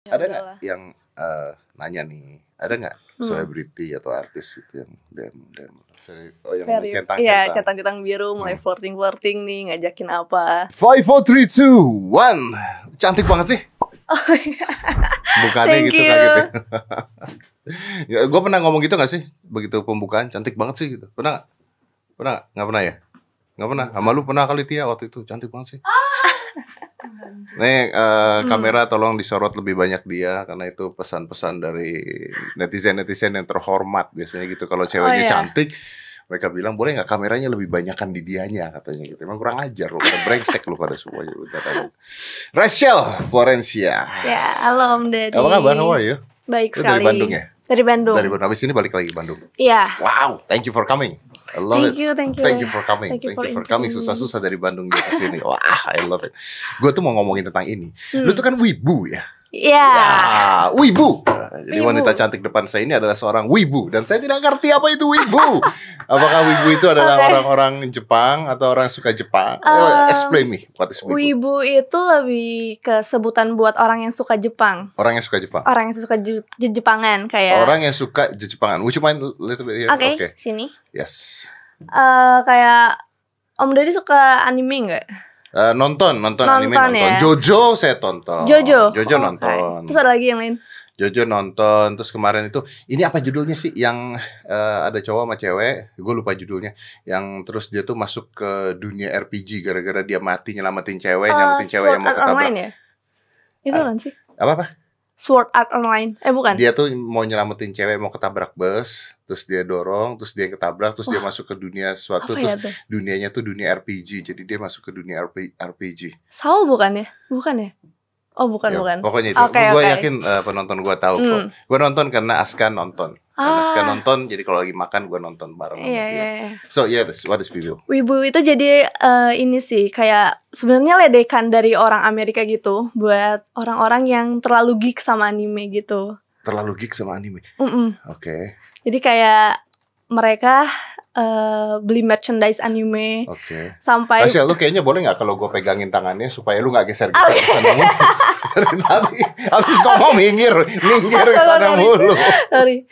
Ya ada nggak yang eh, nanya nih? Ada nggak Hmm. selebriti atau artis gitu yang dem dem very- oh yang Very- centang Iya, centang centang-centang biru, mulai Hmm. flirting-flirting nih, ngajakin apa. five four three two one. Cantik banget sih. Oh iya. bukannya Thank gitu you. kagetnya ya, gue pernah ngomong gitu gak sih? Begitu pembukaan cantik banget sih gitu. Pernah pernah nggak? nggak pernah ya? Nggak pernah? Sama lu pernah kali Tia waktu itu? Cantik banget sih Nih eh, Hmm. kamera tolong disorot lebih banyak dia karena itu pesan-pesan dari netizen-netizen yang terhormat biasanya gitu kalau ceweknya iya. cantik mereka bilang boleh nggak kameranya lebih banyakan di dianya katanya gitu emang kurang ajar loh brengsek lo pada semuanya udah tahu. Rachel Florencia Ya, halo Om Deddy. apa kabar how are you Baik Lu sekali. dari Bandung ya Dari Bandung. dari Bandung habis ini balik lagi ke Bandung Iya. wow thank you for coming I love Thank it you, thank you. Thank you for coming. Thank Thank you you, for for coming. Susah-susah dari Bandung ke sini. Wah, I love it. Gue tuh mau ngomongin tentang ini. Hmm. Lu tuh kan wibu ya. Iya. Ya, wibu. Jadi Wibu. wanita cantik depan saya ini adalah seorang wibu dan saya tidak ngerti apa itu wibu. Apakah wibu itu adalah orang-orang Jepang atau orang suka Jepang? Um, explain me what is wibu. Wibu itu lebih ke sebutan buat orang yang suka Jepang. Orang yang suka Jepang. Orang yang suka Je- Je- Jepangan kayak Orang yang suka Jepangan. Would you mind little bit here? Oke, Oke. sini. Yes. Eh kayak Om Deddy suka anime nggak? Eh, nonton, nonton, anime Nonton nonton. ya? Jojo saya tonton. Jojo. Jojo Oh, nonton. oke. Terus ada lagi yang lain. Jojo nonton terus kemarin itu ini apa judulnya sih yang eh, ada cowok sama cewek gue lupa judulnya yang terus dia tuh masuk ke dunia RPG gara-gara dia mati nyelamatin cewek Eh, nyelamatin cewek yang mau ketabrak ya? Itu kan sih? apa apa Sword Art Online. Eh bukan. dia tuh mau nyelamatin cewek mau ketabrak bus terus dia dorong terus dia ketabrak terus dia masuk ke dunia suatu apa terus ya dunianya tuh dunia RPG jadi dia masuk ke dunia RP RPG Sao bukan ya? Bukan ya? Oh bukan Ya, bukan. pokoknya itu Oke, gue oke. yakin eh, penonton gue tahu kok Hmm. gue nonton karena Aska nonton karena Aska Ah. nonton jadi kalau lagi makan gue nonton bareng Iya iya iya. So yeah, this, what is Vivo? Wibu itu jadi eh, ini sih kayak sebenarnya ledekan dari orang Amerika gitu buat orang-orang yang terlalu geek sama anime gitu. Terlalu geek sama anime. Mm-mm. Oke, Jadi kayak mereka eh, beli merchandise anime oke. sampai Tasya, lu kayaknya boleh nggak kalau gue pegangin tangannya supaya lu nggak geser-geser ke sana mulu. Dari tadi, habis ngomong minggir, minggir ke sana mulu. sorry.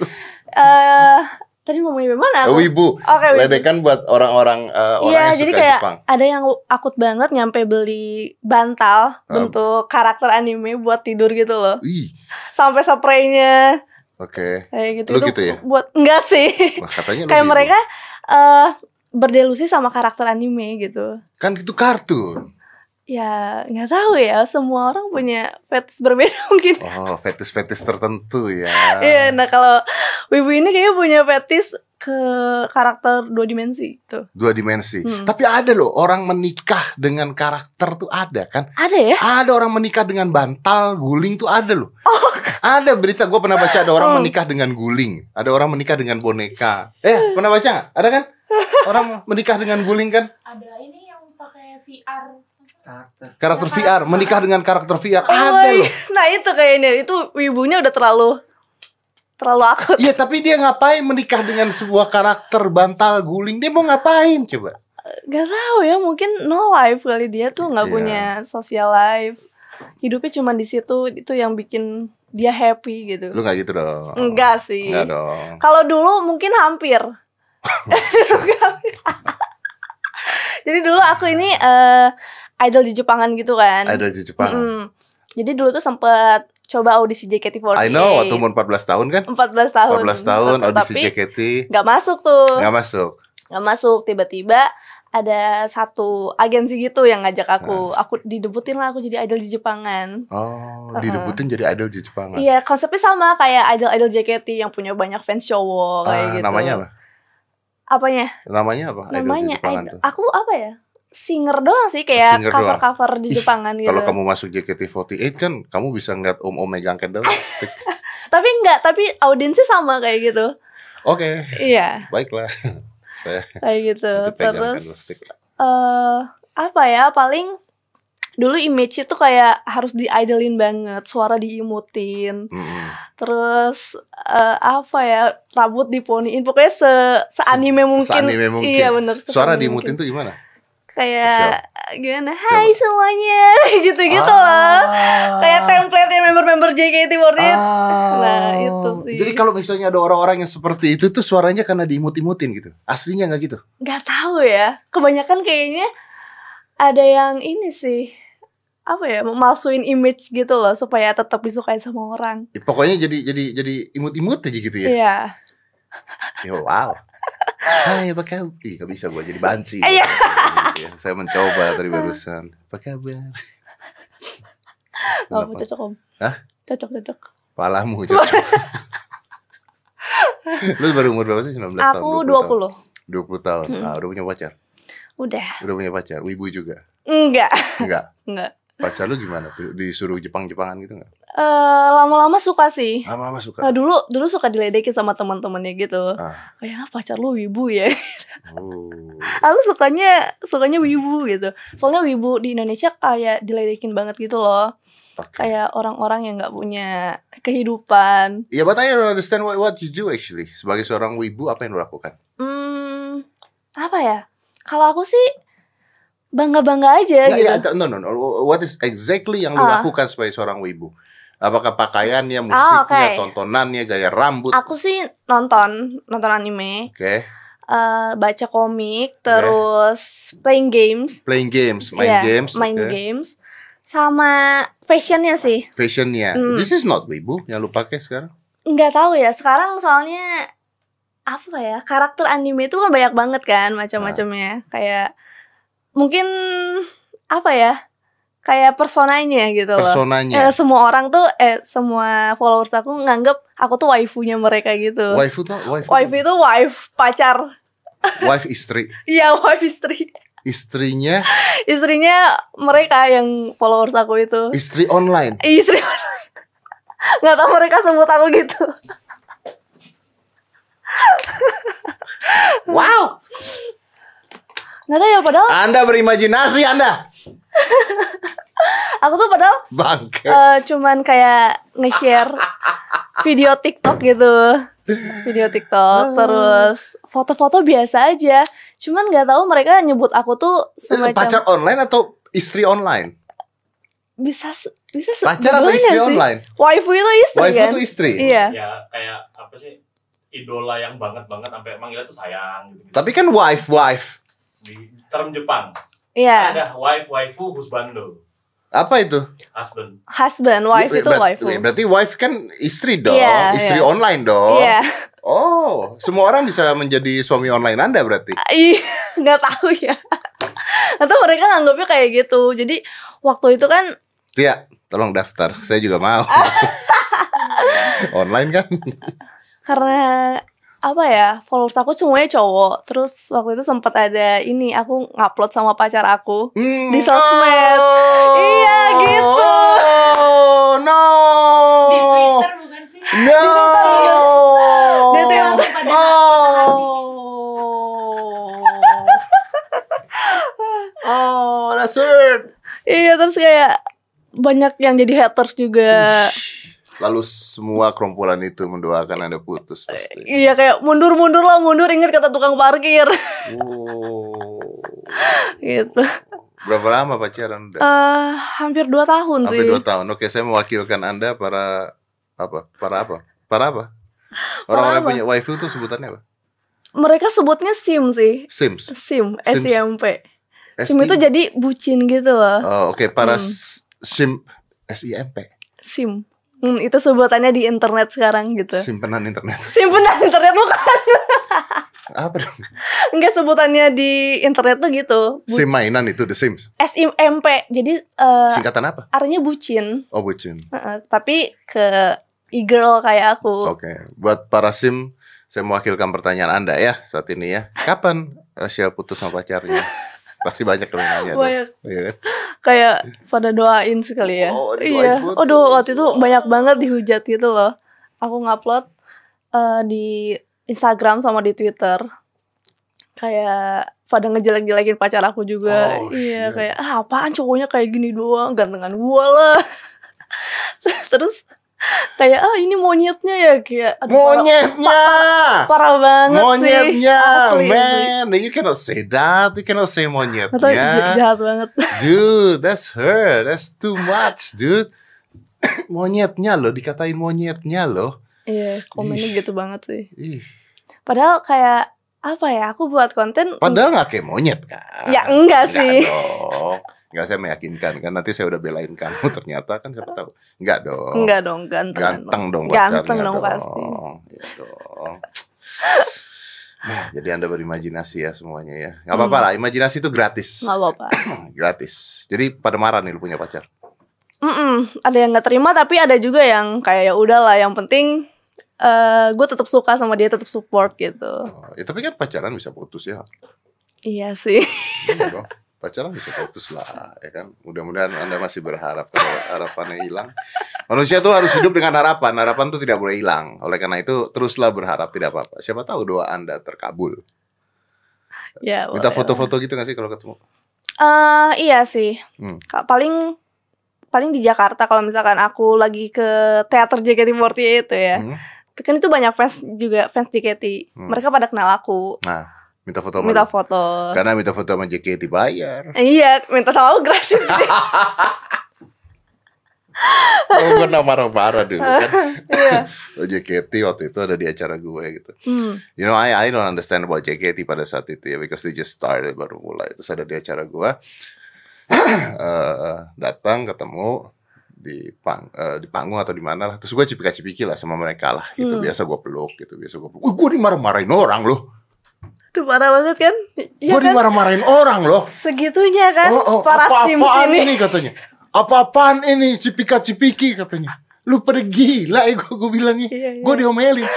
Eh, tadi ngomongin mana aku? Wibu, Oke, Wibu. ledekan buat orang-orang eh, orang Iya, yang jadi suka kayak Jepang. ada yang akut banget nyampe beli bantal Um. bentuk karakter anime buat tidur gitu loh. Ih, Sampai spraynya oke. kayak gitu. Lu Itu gitu ya? Buat enggak sih. Wah, katanya kayak mereka eh berdelusi sama karakter anime gitu. kan itu kartun. Ya, nggak tahu ya. Semua orang punya fetish berbeda mungkin. Oh, fetis-fetis tertentu ya. Iya, nah kalau Wibu ini kayaknya punya fetish ke karakter dua dimensi gitu. Dua dimensi. Hmm. Tapi ada loh orang menikah dengan karakter tuh ada kan? Ada ya? Ada orang menikah dengan bantal, guling tuh ada loh. Ada berita gue pernah baca ada orang Oh. menikah dengan guling, ada orang menikah dengan boneka. Eh pernah baca nggak? Ada kan? Orang menikah dengan guling kan? ada ini yang pakai VR karakter Karakter Ya, VR, menikah dengan karakter VR Oh, ada loh. Nah itu kayaknya itu wibunya udah terlalu terlalu akut. Iya tapi dia ngapain menikah dengan sebuah karakter bantal guling? Dia mau ngapain coba? Gak tahu ya mungkin no life kali dia tuh nggak Iya. punya social life. Hidupnya cuma di situ itu yang bikin dia happy gitu. Lu nggak gitu dong? Enggak sih. Enggak dong. Kalau dulu mungkin hampir. Jadi dulu aku ini eh, idol di Jepangan gitu kan. Ada di Jepang. Mm-mm. Jadi dulu tuh sempet coba audisi JKT48. I know waktu umur 14 tahun kan? 14 tahun. 14 tahun audisi Tapi JKT nggak masuk tuh. nggak masuk. nggak masuk tiba-tiba ada satu agensi gitu yang ngajak aku aku didebutin lah aku jadi idol di Jepangan Oh, Uh-uh. didebutin jadi idol di Jepang. iya konsepnya sama kayak idol idol JKT yang punya banyak fans cowok kayak Ah, gitu namanya apa? apanya Namanya apa? Idol namanya Jepangan idol- tuh. aku apa ya singer doang sih kayak Singer cover doang. cover di Ih, Jepangan gitu Kalau kamu masuk JKT48 kan kamu bisa ngeliat om-om megang candlestick. tapi enggak tapi audiensnya sama kayak gitu Oke, iya baiklah. Saya kayak gitu terus eh apa ya paling dulu image itu kayak harus diidolin banget suara diimutin Mm-mm. terus eh, apa ya rambut diponiin pokoknya se se anime mungkin se-anime mungkin. iya bener Suara mungkin. tuh gimana? Kayak gimana Hai semuanya gitu-gitu loh Ah. kayak template yang member-member JKT48 Nah, itu sih. Jadi kalau misalnya ada orang-orang yang seperti itu tuh suaranya karena diimut-imutin gitu. Aslinya nggak gitu. nggak tahu ya kebanyakan kayaknya ada yang ini sih apa ya memalsuin image gitu loh supaya tetap disukai sama orang Ya, pokoknya jadi jadi jadi imut-imut aja gitu ya. iya Ya wow. Hai apa kabar? Ih gak bisa gua jadi banci. Iya. Gitu ya. Saya mencoba tadi barusan. Apa kabar? Kenapa? cocok om Hah? cocok cocok Palamu cocok. Lu baru umur berapa sih? 19 tahun? aku 20 20 tahun. 20 tahun. Hmm. Ah, udah punya pacar? udah Udah punya pacar? Wibu juga? enggak Enggak. enggak Pacar lu gimana? Disuruh Jepang-Jepangan gitu enggak? Eh, lama-lama suka sih Lama-lama suka. Nah, dulu dulu suka diledekin sama teman-temannya gitu Ah. kayak "Ah, pacar lu wibu ya Oh. aku sukanya sukanya wibu gitu soalnya wibu di Indonesia kayak diledekin banget gitu loh Oke. kayak orang-orang yang nggak punya kehidupan Ya, but I don't understand what, what you do actually. Sebagai seorang wibu, apa yang lu lakukan? hmm apa ya kalau aku sih bangga bangga aja Ya, gitu ya, no, no, no. What is exactly yang lu Ah. lakukan sebagai seorang wibu? Apakah pakaiannya, Ah, musiknya, oke. tontonannya, gaya rambut? Oke. aku sih nonton nonton anime eh, baca komik terus playing games Playing games, main Iya, games, main oke. games sama fashionnya sih Fashionnya. Hmm. This is not wibu yang lu pakai sekarang. nggak tahu ya sekarang soalnya apa ya karakter anime itu kan banyak banget kan macam-macamnya kayak mungkin apa ya kayak personanya gitu loh. Personanya. Eh, semua orang tuh eh semua followers aku nganggep aku tuh waifunya mereka gitu. Waifu tuh, waifu. wife itu wife pacar. Wife istri. iya wife istri. Istrinya? Istrinya mereka yang followers aku itu. Istri online. istri nggak tahu mereka sebut aku gitu. Wow, nggak tahu ya padahal Anda berimajinasi Anda. aku tuh padahal Bangke. eh, cuman kayak nge-share video TikTok gitu video TikTok terus foto-foto biasa aja cuman nggak tahu mereka nyebut aku tuh semacam Pacar online atau istri online? bisa bisa Pacar apa dua-duanya istri sih. online? waifu itu istri Waifu kan tuh istri. iya ya kayak apa sih idola yang banget banget sampai manggilnya tuh sayang gitu, Tapi kan wife wife. Di term Jepang iya ada wife waifu husbando Apa itu? husband husband wife Ya, itu berat- waifu Berarti wife kan istri dong, Iya, istri iya. online dong. iya Oh, semua orang bisa menjadi suami online Anda berarti. Ih, nggak tahu ya atau mereka nganggapnya kayak gitu jadi waktu itu kan Tia, tolong daftar. Saya juga mau. online kan? karena apa ya followers aku semuanya cowok terus waktu itu sempat ada ini aku ngupload sama pacar aku Hmm, Di sosmed. oh. Iya, gitu. Oh, no. Di Twitter bukan sih? No. Di Twitter. Oh. Oh, that's hurt. iya terus kayak banyak yang jadi haters juga Lalu semua kerompolan itu mendoakan Anda putus pasti. iya kayak mundur mundur lah mundur inget kata tukang parkir Oh. gitu Berapa lama pacaran? Eh, hampir dua tahun Sampai sih dua tahun. Oke, saya mewakilkan Anda para apa? Para apa? Para apa? Orang-orang punya waifu tuh sebutannya apa? mereka sebutnya sim sih Sims. sim Sims. SIMP sim SI. itu jadi bucin gitu loh Oh, oke, para Hmm. s- sim SIMP. sim Hmm, itu sebutannya di internet sekarang gitu Simpenan internet. simpenan internet bukan Apa dong? Enggak sebutannya di internet tuh gitu. Bu- Sim mainan itu The Sims. SIMP. Jadi eh, Singkatan apa? artinya bucin. Oh, bucin. Heeh, tapi ke e-girl kayak aku. Oke, buat para sim, saya mewakilkan pertanyaan Anda ya saat ini ya. Kapan Rachel putus sama pacarnya? Pasti banyak yang nanya. Banyak. Iya kan? Kayak pada doain sekali ya. Oh, iya. putus. Aduh, waktu itu banyak banget dihujat gitu loh. Aku ngupload eh, di Instagram sama di Twitter. Kayak pada ngejelek-jelekin pacar aku juga. Oh, iya, shit. kayak ah, apaan cowoknya kayak gini doang, gantengan gua lah. Terus kayak ah ini monyetnya ya kayak aduh, parah- Monyetnya. parah, banget sih Monyetnya, asli, asli. man. You cannot say that. You cannot say Atau monyetnya. jahat banget Dude, that's her. That's too much, dude. monyetnya loh, dikatain monyetnya loh. iya komennya gitu banget sih Ih, padahal kayak apa ya aku buat konten padahal nggak kayak monyet kan? Ya, enggak sih. dong. Enggak saya meyakinkan kan nanti saya udah belain kamu ternyata kan siapa tahu. Enggak dong. enggak dong ganteng Ganteng dong Ganteng pacarnya dong pasti. Iya dong. Nah, jadi Anda berimajinasi ya semuanya ya. Gak apa-apa lah, imajinasi itu gratis. nggak apa-apa gratis. Jadi pada marah nih lu punya pacar. Mm-mm, ada yang nggak terima tapi ada juga yang kayak ya udahlah yang penting eh gue tetap suka sama dia tetap support gitu Oh, ya, tapi kan pacaran bisa putus ya. iya sih Iya dong. Pacaran bisa putus lah, ya kan. Mudah-mudahan Anda masih berharap kalau harapannya hilang. Manusia tuh harus hidup dengan harapan. Harapan tuh tidak boleh hilang. Oleh karena itu teruslah berharap tidak apa-apa. Siapa tahu doa Anda terkabul. ya Minta foto-foto gitu gak sih kalau ketemu? Eh, iya sih Hmm. Paling paling di Jakarta kalau misalkan aku lagi ke teater JKT48 itu ya Hmm? Kan itu banyak fans juga fans JKT Hmm. mereka pada kenal aku Nah, minta foto minta lu. foto Karena minta foto sama JKT bayar. iya minta sama aku gratis. Oh, gue nama marah dulu kan. iya Oh, JKT waktu itu ada di acara gue gitu. hmm. You know, I I don't understand about JKT pada saat itu ya, because they just started baru mulai. Terus ada di acara gue, eh datang ketemu di pang eh, di panggung atau di mana lah. Terus gue cipika-cipiki lah sama mereka lah. Gitu Hmm. biasa gue peluk gitu, biasa gue peluk. Gue dimarah-marahin orang loh. Tuh parah banget kan Iya gue kan dimarah-marahin orang loh. segitunya kan oh, oh, para apa-apaan ini ini katanya. Apa-apaan ini cipika-cipiki katanya. Lu pada gila ya gue, gue bilangnya. Iya, iya. Gue diomelin.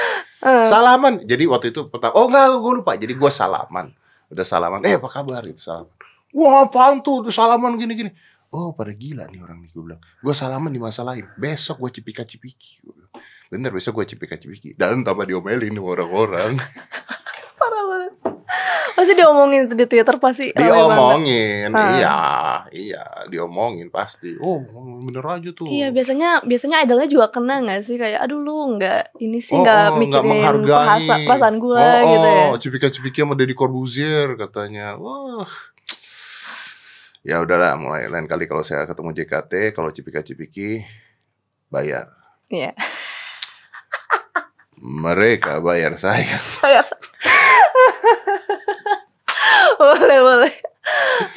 Eh, Salaman. Jadi waktu itu pertama, oh enggak, gue lupa. Jadi gue salaman. Udah salaman, eh apa kabar gitu salaman. Wah apaan tuh, tuh salaman gini-gini. Oh pada gila nih orang nih, gue bilang. Gue salaman di masa lain. Besok gue cipika-cipiki. Gua bilang. Bener, besok gue cipika-cipiki. Dan tambah diomelin orang-orang. parah banget pasti diomongin itu di Twitter pasti. Diomongin, iya, iya, diomongin pasti. Oh, bener aja tuh. Iya biasanya biasanya idolnya juga kena nggak sih kayak aduh lu nggak ini sih Oh, nggak oh, nggak mikirin menghargai. perasa, perasaan gue oh, gitu ya. Oh, cipika-cipiki sama Deddy Corbuzier katanya. Wah. Ya udahlah, mulai lain kali kalau saya ketemu JKT, kalau cipika-cipiki bayar. Iya. Mereka bayar saya. Kayak- boleh boleh.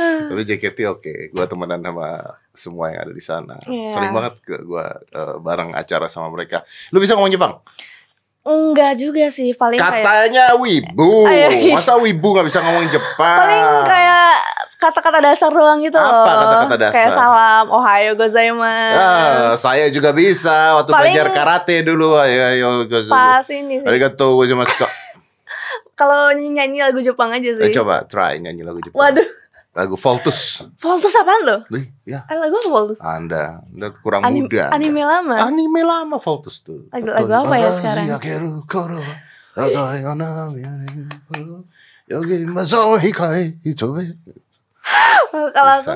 Tapi JKT oke, gua temenan sama semua yang ada di sana. Iya. Sering banget gua eh, bareng acara sama mereka. Lu bisa ngomong Jepang? Enggak juga sih paling kayak Katanya wibu. Ah, iya. Masa wibu nggak bisa ngomong Jepang? paling kayak kata-kata dasar doang gitu Apa loh. kata-kata dasar? Kayak salam, ohayo gozaimasu. Ah, saya juga bisa waktu Paling- belajar karate dulu. Ayo, ayo, gozo. Pas ini sih. Arigatou gozaimasu. Kalau nyanyi lagu Jepang aja Eh, sih. coba try nyanyi lagu Jepang. Waduh, Lagu Voltus. Voltus apaan lo? Ih, ya, lagu apa Voltus? Anda, Anda kurang Anim- muda. anime lama. Anime lama Voltus tuh. Lagu- lagu apa ya sekarang? Kalau aku?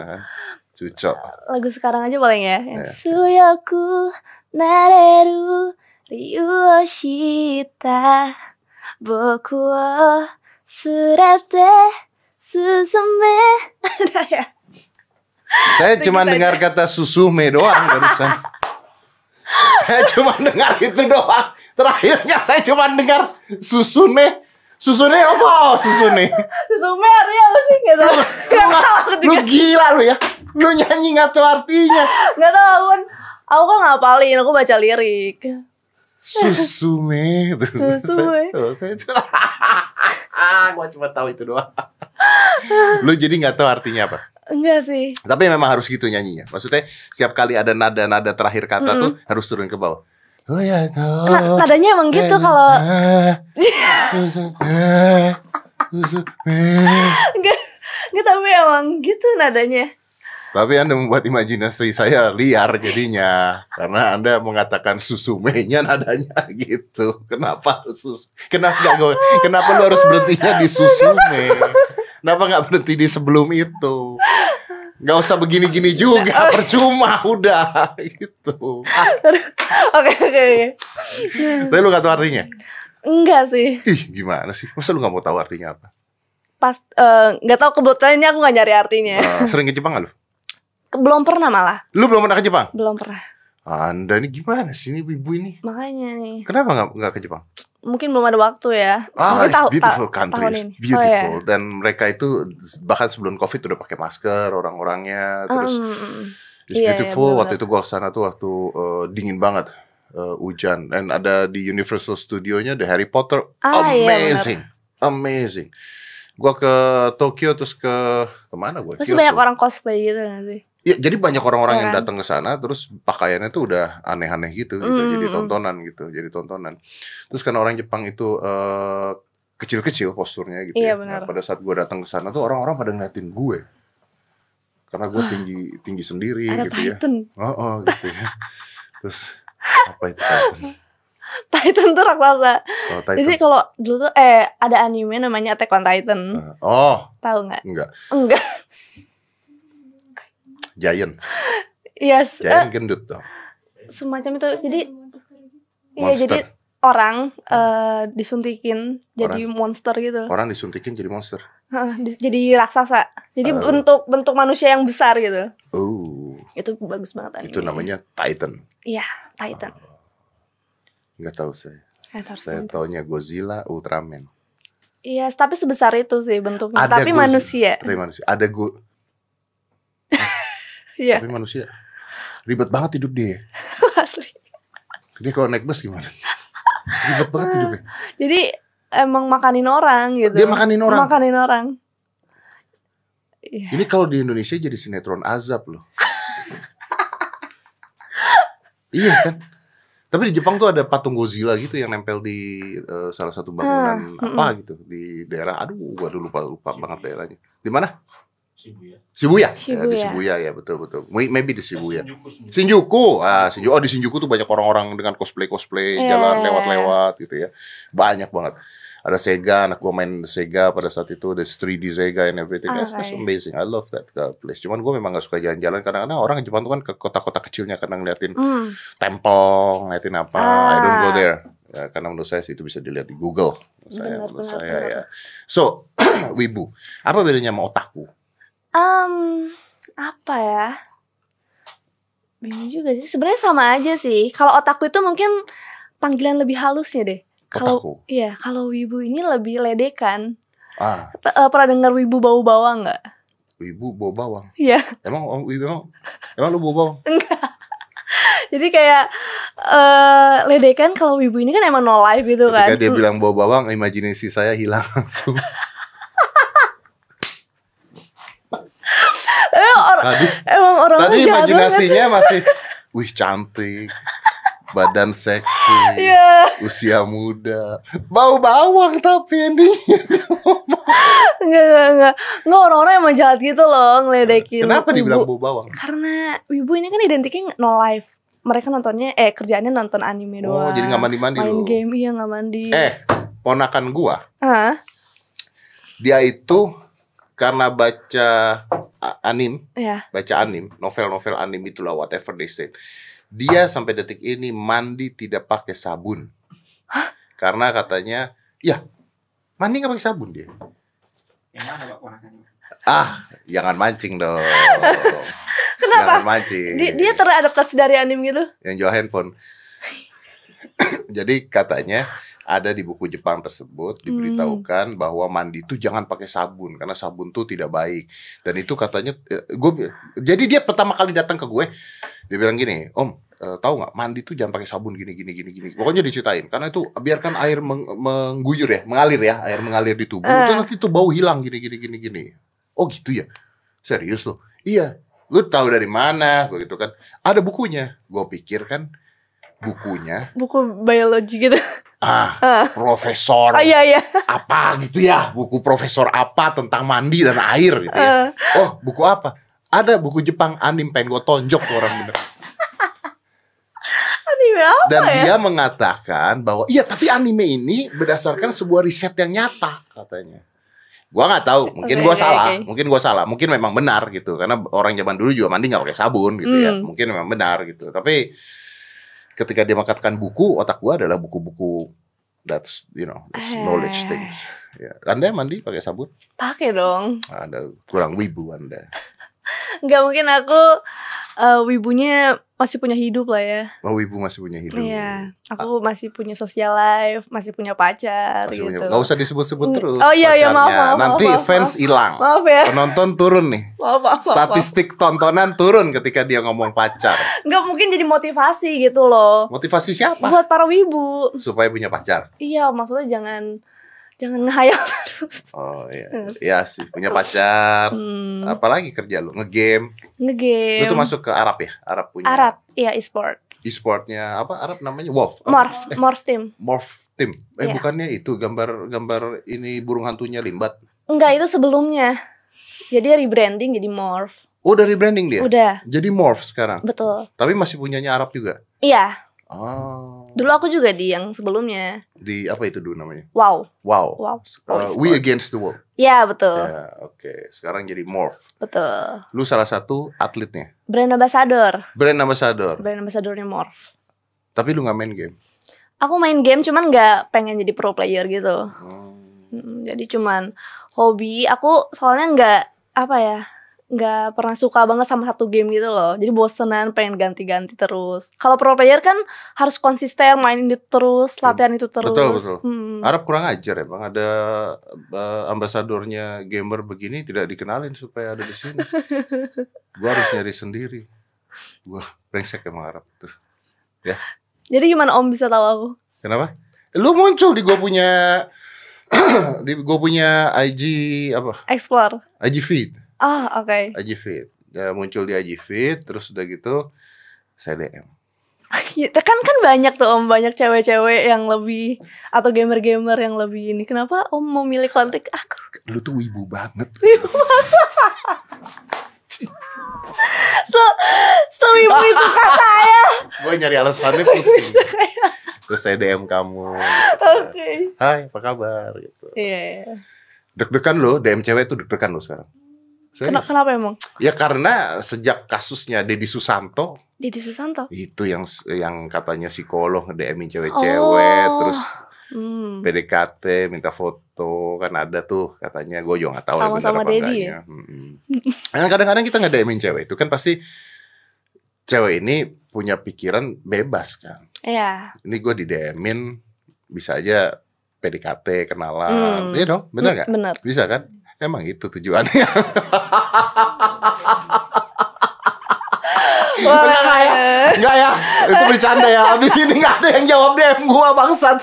Cucok. lagu sekarang aja paling ya. Yang Iya. Suyoku nareru ryu o shita boku wo surete suzume. Ada ya? Saya cuma dengar kata susume doang barusan. saya cuma dengar itu doang. Terakhirnya saya cuma dengar susune. Susune apa? Oh, susune. Suzume artinya apa sih? Gak tau. Gak tau aku Lu juga. gila lu ya. Lu nyanyi nggak tahu artinya. Gak tau aku kan. Aku kan ngapalin, aku baca lirik. Susume. Susume. Saya, saya, gua cuma tahu itu doang. Lu jadi nggak tahu artinya apa? Enggak sih. Tapi memang harus gitu nyanyinya. Maksudnya setiap kali ada nada-nada terakhir kata tuh harus turun ke bawah. Oh ya, tahu. Nah, nadanya emang gitu kalau enggak enggak tapi emang gitu nadanya. Tapi Anda membuat imajinasi saya liar jadinya karena Anda mengatakan susumenya nadanya gitu. Kenapa harus sus? Kenapa gue? Kenapa lu harus berhentinya di susume? Kenapa nggak berhenti di sebelum itu? Nggak usah begini-gini juga, percuma udah gitu. Ah, Oke oke tapi lu gak tahu artinya? Enggak sih. Ih, gimana sih? Masa lu gak mau tahu artinya apa? Pas eh, nggak tahu kebetulan ini aku nggak nyari artinya. Eh, sering ke Jepang gak lu? Belum pernah malah. Lu belum pernah ke Jepang? Belum pernah. Anda ini gimana sih ini ibu ini? Makanya nih. Kenapa nggak nggak ke Jepang? Mungkin belum ada waktu ya. Ah, Mungkin it's tahu- beautiful ta- country, tahun it's ini. beautiful. Oh, ya. Dan mereka itu bahkan sebelum covid udah pakai masker orang-orangnya. Terus Hmm, it's iya, iya, beautiful. waktu itu gua ke sana tuh waktu eh, dingin banget, eh, hujan. Dan ada di Universal Studio-nya The Harry Potter, Ah, iya, amazing, amazing. Gua ke Tokyo terus ke ke mana gua? Kyoto. banyak orang cosplay gitu gak sih? Iya, jadi banyak orang-orang Iya yang kan? datang ke sana terus pakaiannya tuh udah aneh-aneh gitu, gitu. Mm, jadi mm, mm. tontonan gitu, jadi tontonan. Terus kan orang Jepang itu eh, kecil-kecil posturnya gitu Iya, ya. Nah, benar. pada saat gue datang ke sana tuh orang-orang pada ngeliatin gue. Karena gue tinggi tinggi sendiri Ada gitu ya. Titan. Oh, oh gitu ya. Terus apa itu Titan? Titan tuh raksasa. Oh, Titan. Jadi kalau dulu tuh eh ada anime namanya Attack on Titan. Eh, oh, Tahu nggak? enggak. Enggak. Giant. Yes. eh, Giant gendut dong. semacam itu. Jadi iya Monster. jadi orang eh, disuntikin jadi monster gitu. Orang disuntikin jadi monster. Di- jadi raksasa. Jadi Oh. bentuk bentuk manusia yang besar gitu. Oh, Itu bagus banget anime. itu namanya Titan. Iya, Titan. Enggak tahu saya. Eh, Saya nonton. taunya Godzilla, Ultraman. Iya, tapi sebesar itu sih bentuknya. Ada tapi Godzilla. manusia. Tapi manusia. Ada gue, Iya, tapi manusia. Ribet banget hidup dia. asli. Dia kalau naik bus gimana? Ribet banget hidupnya. Jadi emang makanin orang gitu. Dia makanin orang. Makanin orang. Iya. Ini kalau di Indonesia jadi sinetron azab loh. iya kan? Tapi di Jepang tuh ada patung Godzilla gitu yang nempel di eh, salah satu bangunan Ah, apa gitu di daerah. Aduh, gua lupa lupa banget daerahnya. Di mana? Shibuya. Shibuya. Ya, di Shibuya. Shibuya ya betul betul. May- Maybe di Shibuya. Shinjuku, Shinjuku. Shinjuku, ah Shinjuku, oh di Shinjuku tuh banyak orang-orang dengan cosplay cosplay Iya. jalan lewat-lewat gitu ya, banyak banget. Ada Sega, anak gue main Sega pada saat itu, ada 3D Sega and everything. That's, that's Okay. amazing. I love that place. Cuman gue memang gak suka jalan-jalan kadang-kadang orang Jepang tuh kan ke kota-kota kecilnya kadang ngeliatin Hmm. temple, ngeliatin apa. I don't go Ah. there. Ya, karena menurut saya sih itu bisa dilihat di Google. Menurut saya, Benar, menurut benar, saya benar. ya. So, wibu. Apa bedanya sama otaku? Em, apa ya? Bingung juga sih. Sebenarnya sama aja sih. Kalau otaku itu mungkin panggilan lebih halusnya deh. Kalau iya, kalau wibu ini lebih ledekan. Ah, T- eh, pernah dengar wibu bau bawang nggak? wibu bawa bawang. Iya. Emang om- wibu emang, emang lu bawa bawang? Jadi kayak eh ledekan kalau wibu ini kan emang no life gitu Ketika kan. dia bilang bawa bawang, imajinasi saya hilang langsung. Emang, or- Tadi, emang orang tadi jahat banget. imajinasinya masih, wih cantik, badan seksi, Iya, usia muda, bau bawang tapi endingnya. enggak enggak. Enggak orang-orang emang jahat gitu loh ngeledekin. Kenapa dibilang bau bawang? Karena wibu ini kan identiknya no life. Mereka nontonnya eh kerjaannya nonton anime Oh, doang. jadi nggak mandi-mandi Main lu. game iya nggak mandi. Eh, ponakan gua, Hah? dia itu karena baca anim, Ya. baca anim, novel-novel anim itulah whatever they say. Dia sampai detik ini mandi tidak pakai sabun. Karena katanya, ya mandi nggak pakai sabun dia. Yang mana Pak ponakannya? Ah, jangan mancing dong. Kenapa? Jangan mancing. Dia, dia teradaptasi dari anime gitu. yang jual handphone. Jadi katanya ada di buku Jepang tersebut diberitahukan bahwa mandi itu jangan pakai sabun karena sabun tuh tidak baik. Dan itu katanya gue jadi dia pertama kali datang ke gue dia bilang gini, "Om, eh, tahu nggak mandi tuh jangan pakai sabun gini gini gini gini." Pokoknya diceritain karena itu biarkan air meng- mengguyur ya, mengalir ya, air mengalir di tubuh. Eh. Itu nanti tuh bau hilang gini gini gini gini. Oh gitu ya. Serius loh. Iya. Lu tahu dari mana? Begitu kan. Ada bukunya. Gue pikir kan bukunya Buku biologi gitu. ah Ah. profesor Oh iya iya. apa gitu ya buku profesor apa tentang mandi dan air gitu ya Eh, oh buku apa ada buku Jepang anim pengen gue tonjok tuh orang bener anime apa dan ya? dia mengatakan bahwa iya tapi anime ini berdasarkan sebuah riset yang nyata katanya Gua nggak tahu, mungkin Oke, gua oke, salah, oke. mungkin gua salah, mungkin memang benar gitu. Karena orang zaman dulu juga mandi nggak pakai sabun gitu ya. Hmm. Mungkin memang benar gitu. Tapi ketika dia mengatakan buku, otak gua adalah buku-buku that's you know that's knowledge Eh. things. Ya. Anda mandi pakai sabun? Pakai dong. Ada kurang wibu Anda. Nggak mungkin aku eh, wibunya masih punya hidup lah ya. Oh, wibu masih punya hidup. Iya, aku masih punya social life, masih punya pacar Masih gitu. punya. Nggak usah disebut-sebut terus. Oh, iya, iya, maaf, pacarnya. maaf, Nanti maaf, fans maaf. hilang. Maaf ya, Penonton turun nih. maaf, maaf, maaf, maaf. Statistik tontonan turun ketika dia ngomong pacar. Nggak mungkin jadi motivasi gitu loh. Motivasi siapa? Buat para wibu. Supaya punya pacar. Iya, maksudnya jangan jangan ngehayal terus. Oh iya. Yes. Iya sih, punya pacar. Hmm, Apalagi kerja lu ngegame. ngegame. Lu tuh masuk ke Arab ya? Arab punya Arab, iya e-sport. e-sportnya apa? Arab namanya Wolf. Morph, Eh, Morph team. Morph Team. Eh Iya. bukannya itu gambar gambar ini burung hantunya limbat. Enggak, itu sebelumnya. Jadi rebranding jadi Morph. Oh, dari branding dia. Udah, Jadi Morph sekarang. betul. Tapi masih punyanya Arab juga. Iya, Oh. Dulu aku juga di yang sebelumnya. Di apa itu dulu namanya? Wow, Wow. wow. Uh, Oh, we against the world. Iya, betul. Ya, oke. Sekarang jadi Morph. Betul. Lu salah satu atletnya. Brand ambassador. Brand ambassador. Brand ambassadornya Morph. Tapi lu nggak main game. Aku main game cuman nggak pengen jadi pro player gitu. Hmm. Mm, Jadi cuman hobi. Aku soalnya nggak apa ya, nggak pernah suka banget sama satu game gitu loh. Jadi bosenan, pengen ganti-ganti terus. Kalau pro player kan harus konsisten mainin itu terus, latihan itu terus. Betul, betul. Hmm. Arab kurang ajar ya bang. Ada uh, ambasadornya gamer begini tidak dikenalin supaya ada di sini. Gua harus nyari sendiri. Gua brengsek emang Arab tuh. Jadi gimana Om bisa tahu aku? Kenapa? Lu muncul di gua punya di gua punya IG apa? Explore. IG feed. Ah, oke. IG feed. Ya, muncul di IG feed terus udah gitu saya DM. Ya, kan kan banyak tuh Om, banyak cewek-cewek yang lebih atau gamer-gamer yang lebih ini. Kenapa Om mau milih kontak aku? Lu tuh wibu banget. So, so ibu itu kak saya. Gue nyari alasannya pusing. Terus saya DM kamu. gitu. Oke. Hai, apa kabar? Gitu. Iya. iya. Deg-degan lo, DM cewek tuh deg-degan lo sekarang. Serius. Kenapa, kenapa emang? Ya karena sejak kasusnya Dedi Susanto Didi Susanto. itu yang yang katanya psikolog nge-DM-in cewek-cewek Oh. terus Hmm. PDKT minta foto kan ada tuh katanya gue juga nggak tahu ya benar Sama-sama apa Dedi enggaknya. Mm-mm. Kan kadang-kadang kita nge-DM-in cewek itu kan pasti cewek ini punya pikiran bebas kan. Iya. Ini gue di DM-in bisa aja PDKT kenalan, Hmm. iya dong, benar nggak? Bener. Bisa kan? Emang itu tujuannya. Enggak, enggak ya? Enggak ya, itu bercanda ya. Abis ini nggak ada yang jawab DM gua bangsat.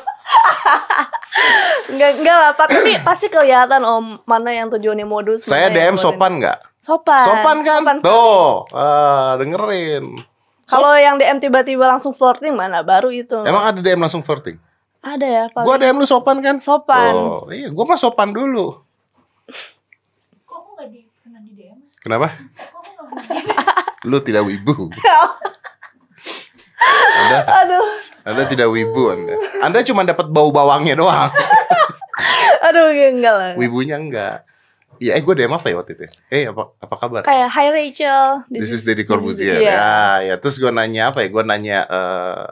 Enggak, enggak lah, Pak. Tapi pasti kelihatan Om mana yang tujuannya modus. Saya DM sopan nggak? Sopan. Sopan kan? Sopan. Tuh, ah, dengerin. Kalau yang DM tiba-tiba langsung flirting mana baru itu. Emang ada DM langsung flirting? ada ya, Pak. Gua DM lu sopan kan? Sopan. Oh, iya, gua mah sopan dulu. Kok aku gak di, pernah di DM? Kenapa? Kok aku gak pernah di DM? Lu tidak wibu. Anda, Aduh. anda tidak wibu Anda. Anda cuma dapat bau bawangnya doang. Aduh, enggak lah. Wibunya enggak. Iya, eh gue DM apa ya waktu itu? Eh, apa apa kabar? Kayak Hi Rachel. This, is Deddy Corbuzier. Iya. Ya, ya. Terus gue nanya apa ya? Gue nanya, eh,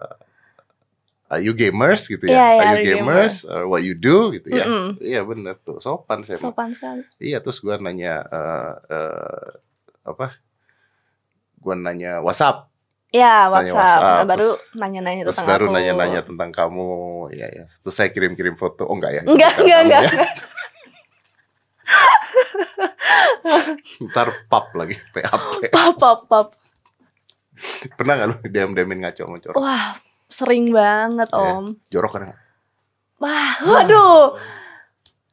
are you gamers gitu ya? Iya, iya, are you are you gamers? Or what you do gitu ya? Mm-mm. Iya bener tuh, sopan saya. Sopan sekali. Iya, terus gue nanya eh, eh, apa? Gue nanya WhatsApp. Ya, Nanya WhatsApp. WhatsApp, Nah, baru terus- nanya-nanya Terus tentang baru aku. nanya-nanya tentang kamu. Iya, ya. Terus saya kirim-kirim foto. Oh enggak ya? Enggak, enggak, kamu enggak. ya. Ntar pap lagi, PAP. Pap, pap, pap. Pernah gak lu DM-DMin ngaco sama? Wah, sering banget, Iya. Om. Jorok kan? Wah, waduh.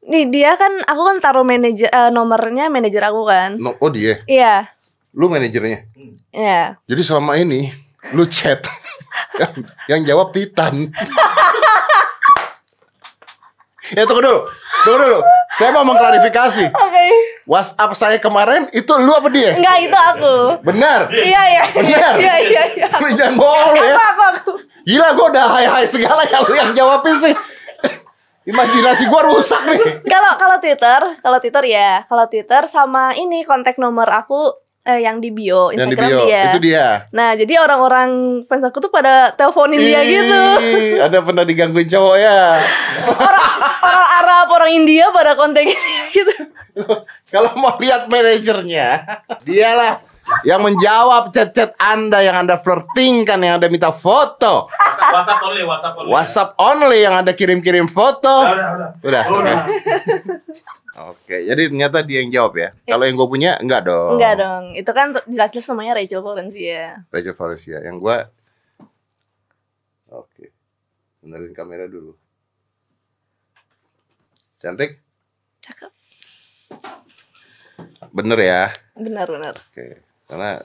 Nih dia kan aku kan taruh manajer eh, nomornya manajer aku kan. No, oh dia, Iya, lu manajernya. iya. Jadi selama ini lu chat yang, yang jawab Titan. ya tunggu dulu, tunggu dulu. Saya mau mengklarifikasi. Oke. WhatsApp saya kemarin itu lu apa dia? Enggak itu aku. Benar. Iya, iya. Bener. Iya, iya, iya. Jangan bohong ya. Aku, aku. Gila gue udah hai-hai segala ya lu yang jawabin sih. Imajinasi gua rusak nih. Kalau kalau Twitter, kalau Twitter ya, kalau Twitter sama ini kontak nomor aku eh, yang di bio Yang di Instagram bio, dia. itu dia. Nah, jadi orang-orang fans aku tuh pada teleponin dia gitu. Ada pernah digangguin cowok ya. Orang orang Arab, orang India pada kontak gitu. Kalau mau lihat manajernya, dialah yang menjawab chat-chat Anda yang Anda flirtingkan, yang Anda minta foto. WhatsApp only, WhatsApp only. WhatsApp only yang Anda kirim-kirim foto. Udah, udah, udah. Udah. Oke, jadi ternyata dia yang jawab ya. Kalau yang gue punya enggak dong. Enggak dong. Itu kan jelas-jelas namanya Rachel Valencia. Rachel Valencia. Yang gue Oke. Benerin kamera dulu. Cantik? Cakep. Bener ya. Benar-benar. Oke. Karena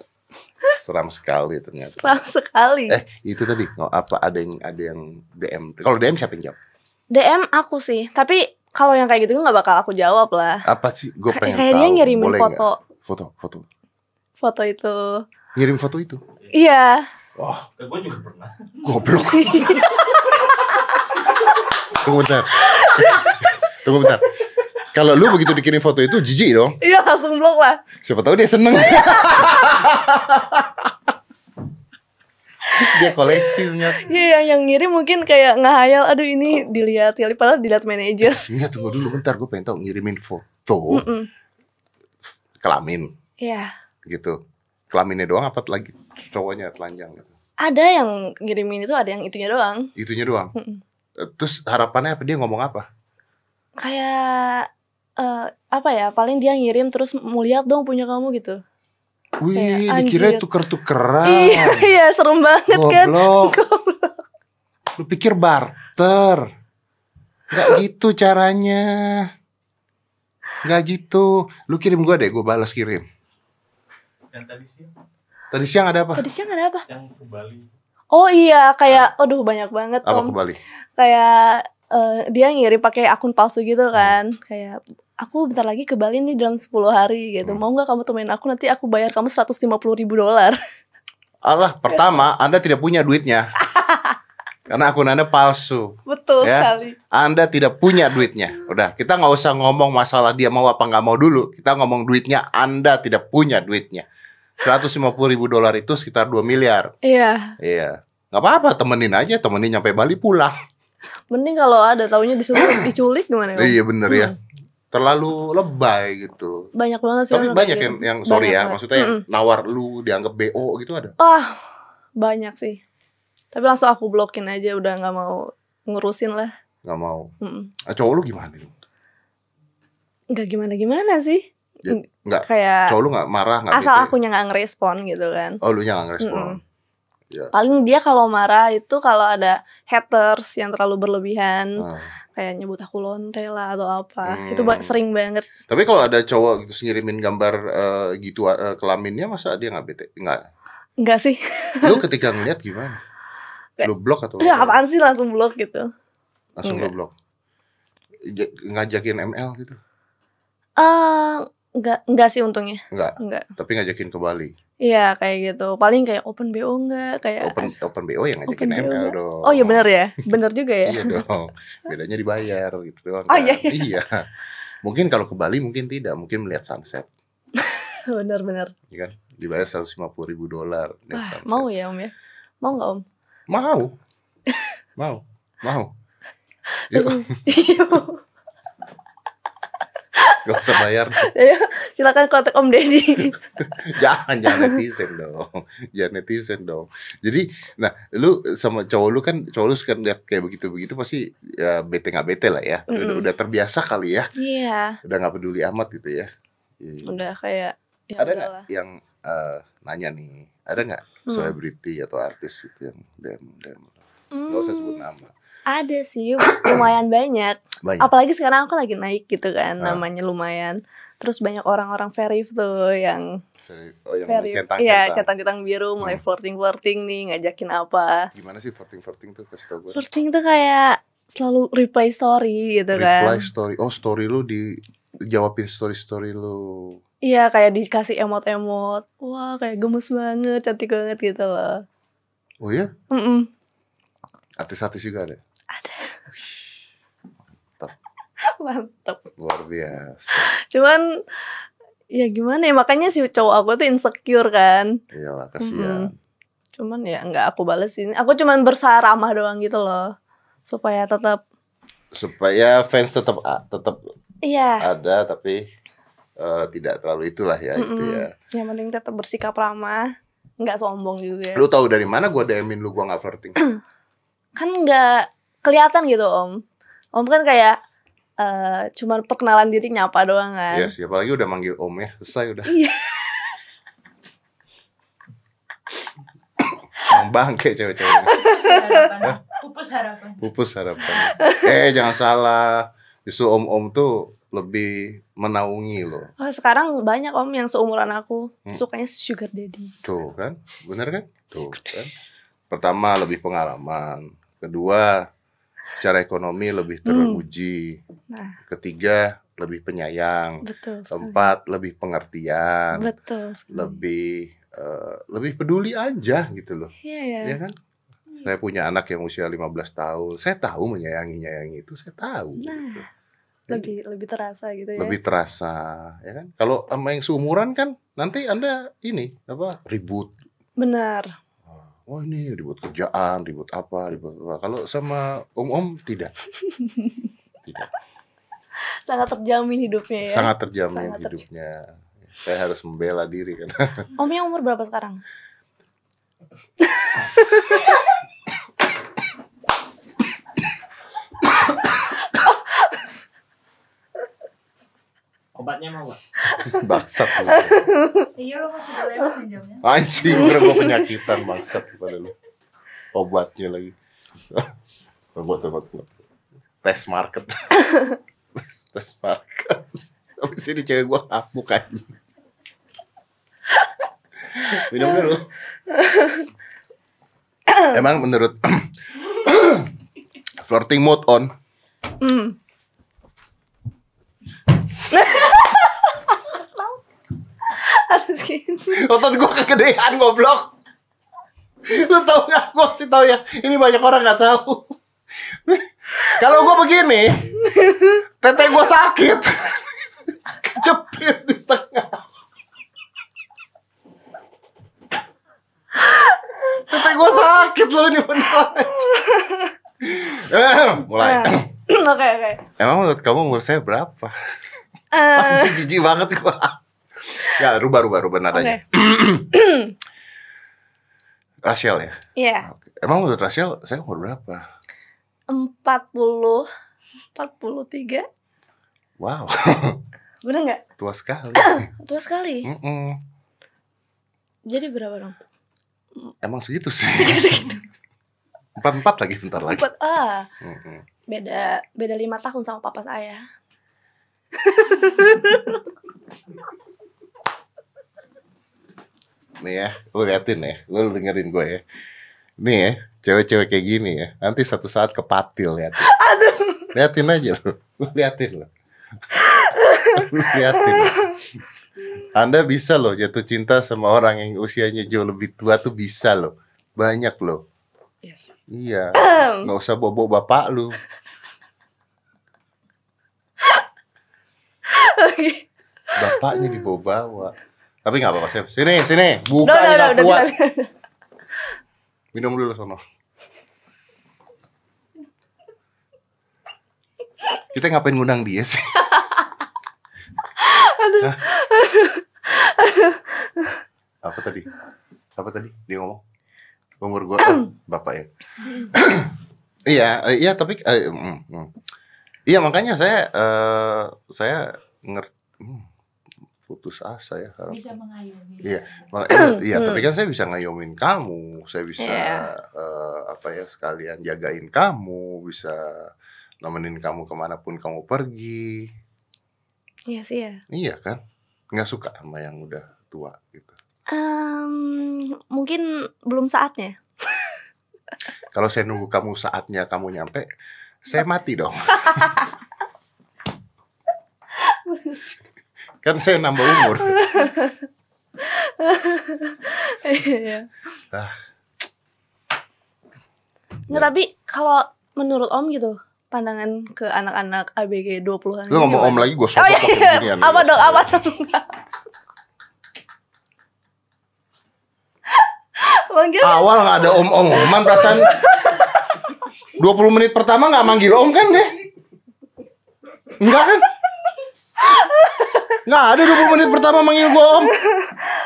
seram sekali ternyata. Seram sekali. Eh, itu tadi oh, apa ada yang ada yang DM. Kalau DM siapa yang jawab? DM aku sih, tapi kalau yang kayak gitu nggak bakal aku jawab lah. Apa sih? Gue pengen kayak tahu. dia ngirimin Boleh foto? Foto, foto. foto itu. Ngirim foto itu. Iya. Oh, Ke gue juga pernah. goblok. Tunggu bentar. Tunggu bentar. Kalau lu begitu dikirim foto itu jijik dong. Iya langsung blok lah. Siapa tahu dia seneng. dia koleksi ternyata. Iya yang, yang ngirim mungkin kayak ngehayal, aduh ini dilihat kali padahal dilihat manajer. Enggak tunggu dulu bentar gue pengen tahu ngirimin foto Mm-mm. kelamin Iya. gitu. Kelaminnya doang apa lagi cowoknya telanjang gitu. Ada yang ngirimin itu ada yang itunya doang. Itunya doang. Mm-mm. Eh, Terus harapannya apa dia ngomong apa? Kayak eh, apa ya? Paling dia ngirim terus mau lihat dong punya kamu gitu. Wih, Kayak, dikira tuker-tukeran. Iya, iya serem banget kan. Goblok. Lu pikir barter? Gak gitu caranya. Gak gitu. Lu kirim gua deh, gua balas kirim. Yang tadi sih Tadi siang ada apa? Tadi siang ada apa? yang ke Bali. Oh iya, kayak aduh banyak banget Apa Om. ke Bali? Kayak eh, dia ngirim pakai akun palsu gitu kan. Kayak aku bentar lagi ke Bali nih dalam 10 hari gitu. Hmm. Mau nggak kamu temenin aku nanti aku bayar kamu 150 ribu dolar. Allah, pertama, Anda tidak punya duitnya. Karena akun Anda palsu. Betul Ya. sekali. Anda tidak punya duitnya. Udah, kita nggak usah ngomong masalah dia mau apa nggak mau dulu. Kita ngomong duitnya, Anda tidak punya duitnya. 150 ribu dolar itu sekitar 2 miliar. Iya. Iya. Nggak apa-apa, temenin aja. Temenin nyampe Bali pulang. Mending kalau ada taunya disuruh diculik gimana? Om? Iya bener ya. Hmm. Terlalu lebay gitu. Banyak banget sih. Tapi banyak yang, gitu. yang sorry Banyak ya, banget. maksudnya yang Mm-mm. nawar lu dianggap BO gitu ada. Wah, banyak sih. Tapi langsung aku blokin aja udah nggak mau ngurusin lah. Nggak mau. Mm-mm. Ah, cowok lu gimana? lu? Nggak gimana-gimana sih. Ya, nggak. Kayak Cowok lu nggak marah nggak? asal bete? akunya nggak ngerespon gitu kan. Oh lu nggak ngerespon. Mm-mm. Ya. Paling dia kalau marah itu kalau ada haters yang terlalu berlebihan, Ah. Kayak nyebut aku lonte lah atau apa. Hmm. Itu ba- sering banget. Tapi kalau ada cowok gitu ngirimin gambar eh, gitu eh, kelaminnya masa dia nggak bete? Nggak. Enggak sih. Lu ketika ngeliat gimana? Kayak, Lu blok atau Ya apa? apaan sih langsung blok gitu. Langsung lu blok. Ja- Ngajakin ML gitu? Eh, enggak enggak sih untungnya. Enggak. Enggak. Tapi ngajakin ke Bali. Iya, kayak gitu. Paling kayak open BO enggak kayak Open open BO yang ngajakin Open ML dong. Oh iya benar ya. Benar juga ya. Iya dong. Bedanya dibayar gitu doang. Oh, kan. iya, Iya. Mungkin kalau ke Bali mungkin tidak, mungkin melihat sunset, Benar-benar. ya kan? Dibayar 150 ribu dolar. lihat Wah, sunset. mau ya Om ya? Mau nggak Om? Mau. Mau. Mau. Yuk, gak usah bayar. Ayo, silakan kontak Om Deddy. jangan, jangan netizen dong. Jangan netizen dong. Jadi, nah, lu sama cowok lu kan, cowok lu suka lihat kayak begitu-begitu pasti ya bete nggak bete lah ya. Udah, Mm-mm. udah terbiasa kali ya. Iya, Udah nggak peduli amat gitu ya. Iya. udah kayak ya ada nggak yang eh, nanya nih ada nggak Hmm. selebriti atau artis gitu yang dem dem nggak usah sebut Hmm, nama Ada sih, lumayan banyak. banyak Apalagi sekarang aku lagi naik gitu kan, Ah. namanya lumayan. Terus banyak orang-orang verif tuh yang Very- oh yang verif. centang Iya, centang centang-centang biru, mulai Hmm. flirting-flirting nih, ngajakin apa. gimana sih flirting flirting tuh kasih tau gue Flirting tuh kayak selalu reply story gitu reply kan. story oh story lu di jawabin story story lu Iya, kayak dikasih emot-emot. Wah, kayak gemes banget, cantik banget gitu loh. oh ya Mm-mm. artis artis juga ada Ada. Mantap Mantap. luar biasa. Cuman ya gimana ya makanya si cowok aku tuh insecure kan. Iyalah kasihan. Cuman ya nggak aku balesin. Aku cuman berusaha ramah doang gitu loh. Supaya tetap Supaya fans tetap tetap iya, ada tapi eh, tidak terlalu itulah ya itu Mm-mm. ya. yang penting tetap bersikap ramah, nggak sombong juga. Lu tahu dari mana gua DM-in lu gua nggak flirting? Kan nggak kelihatan gitu, Om. Om kan kayak eh cuman perkenalan diri nyapa doang kan. Iya sih, apalagi udah manggil Om ya. Selesai udah. Iya. Bangke cewek-cewek. Pupus harapan. Pupus harapan. Pupus harapan. Eh, jangan salah. Justru om-om tuh lebih menaungi loh. Oh, sekarang banyak Om yang seumuran aku Hmm. sukanya sugar daddy. Tuh kan, bener kan? Tuh kan. Pertama lebih pengalaman. Kedua, secara ekonomi lebih teruji. Nah. Ketiga, lebih penyayang. Betul. sekali. Lebih pengertian. Betul. sekali. Lebih eh, lebih peduli aja gitu loh. Iya ya. Ya kan? Saya punya anak yang usia 15 tahun. Saya tahu menyayangi-nyayangi itu, saya tahu. Nah, gitu. lebih lebih terasa gitu ya. lebih terasa ya kan kalau sama yang seumuran kan nanti anda ini apa ribut Benar. Oh ini ribut kerjaan ribut apa ribut apa kalau sama om om tidak tidak Sangat terjamin hidupnya ya. sangat terjamin Sangat terjamin. hidupnya saya harus membela diri kan Omnya umur berapa sekarang? Obatnya mau gak? bangsat lu. Iya lo masih udah lewat nih jamnya. anjing udah gue penyakitan bangsat kepada lu obatnya lagi obat obat obat tes market tes, tes market tapi sini cewek gua kapuk anjing minum dulu emang menurut flirting mode on Hmm. Harus gini. otot gua kegedean goblok. Lu tau gak gua sih tau ya ini banyak orang nggak tahu kalau gua begini tete gua sakit. Kejepit di tengah. Tete gua sakit loh ini beneran. Eh, mulai. Nah. Oke oke. emang menurut kamu umur saya berapa? Eh, Anjing jijik banget gua ya rubah rubah rubah nadanya Rachel ya Iya. Oke. Emang menurut Rachel saya umur berapa? 40 43. Wow, Bener nggak? tua sekali. Tua sekali. Mm-mm. Jadi berapa dong? Emang segitu sih. Empat empat lagi bentar lagi. Empat. Ah, Mm-mm. beda beda lima tahun sama papa saya. Nih ya, lu liatin ya, lu dengerin gue ya. Nih ya, cewek-cewek kayak gini ya. Nanti satu saat kepatil liatin. Liatin aja lu, lu liatin lu. lu liatin. Anda bisa loh jatuh cinta sama orang yang usianya jauh lebih tua tuh bisa loh. Banyak loh. Yes. Iya, nggak usah bobo bapak lu. Bapaknya dibawa-bawa. Tapi nggak apa-apa, Chef. Sini, sini. Buka nggak udah, kuat. udah, udah. Minum dulu sono. Kita ngapain ngundang dia sih? Hah? Apa tadi? Apa tadi? Dia ngomong. Umur gua oh, bapak ya. iya, eh, iya tapi eh, mm, mm. Iya makanya saya eh, saya ngerti putus asa ya harap. Bisa mengayomi. Iya. Eh, iya, tapi kan saya bisa ngayomin kamu, saya bisa Iya. eh, apa ya sekalian jagain kamu, bisa nemenin kamu ke mana pun kamu pergi. Iya sih ya. Iya kan? Nggak suka sama yang udah tua gitu. Em, mungkin belum saatnya. Kalau saya nunggu kamu saatnya kamu nyampe, saya mati dong. kan saya nambah umur. Iya. Ah. Nggak, tapi kalau menurut Om gitu, pandangan ke anak-anak ABG 20-an. Lu ngomong om lagi gue Oh sobek iya, iya. apa dong, apa dong? Manggil Awal nggak ada om-om-oman perasaan 20 menit pertama nggak manggil om kan deh? Enggak kan? Nggak ada 20 menit pertama manggil gua om.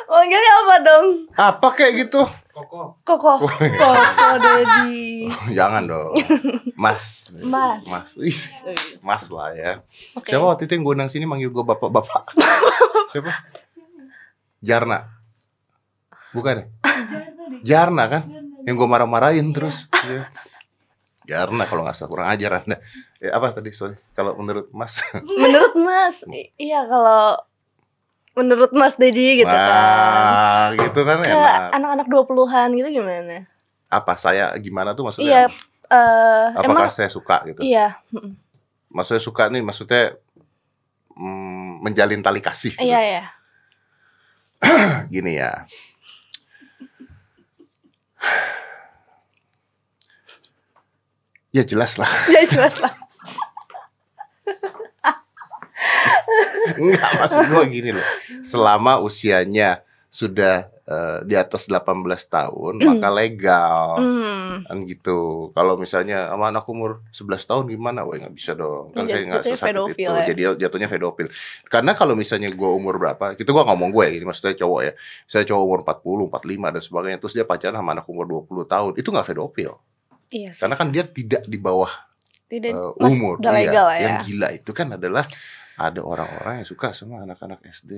manggilnya apa dong? Apa kayak gitu? Koko. Koko. Koko Dedi. Jangan dong. Mas. Mas. Mas. Wih, Mas lah ya. Oke. Siapa waktu itu yang gue undang sini manggil gue bapak-bapak? Siapa? Jarna. Bukan ya? Jarna kan? Yang gue marah-marahin terus. Iya. Jarna kalau nggak salah kurang ajar anda. Eh, apa tadi sorry? Kalau menurut Mas? Menurut Mas, iya kalau menurut Mas Dedi gitu kan. Wah, gitu kan Ke enak. anak-anak 20-an gitu gimana? Apa saya gimana tuh Iya, maksudnya? eh Apakah emang saya suka gitu? iya, Maksudnya suka nih maksudnya mm, menjalin tali kasih. gitu. iya iya. Gini ya. Ya jelas lah. Ya jelas lah. Enggak maksud gua gini loh. Selama usianya sudah eh, di atas 18 tahun maka legal. Hmm. Kan gitu. Kalau misalnya sama anak umur 11 tahun gimana? Wah, nggak bisa dong. Kan saya nggak jatuhnya sesakit itu. ya? Jadi jatuhnya pedofil. Karena kalau misalnya gua umur berapa? Itu gua ngomong gue ini maksudnya cowok ya. Saya cowok umur 40, 45 dan sebagainya terus dia pacaran sama anak umur 20 tahun. Itu nggak pedofil. Iya sih. Karena kan dia tidak di bawah Tidak Mas, umur. udah Iya. legal ya. Yang gila itu kan adalah ada orang-orang yang suka sama anak-anak SD.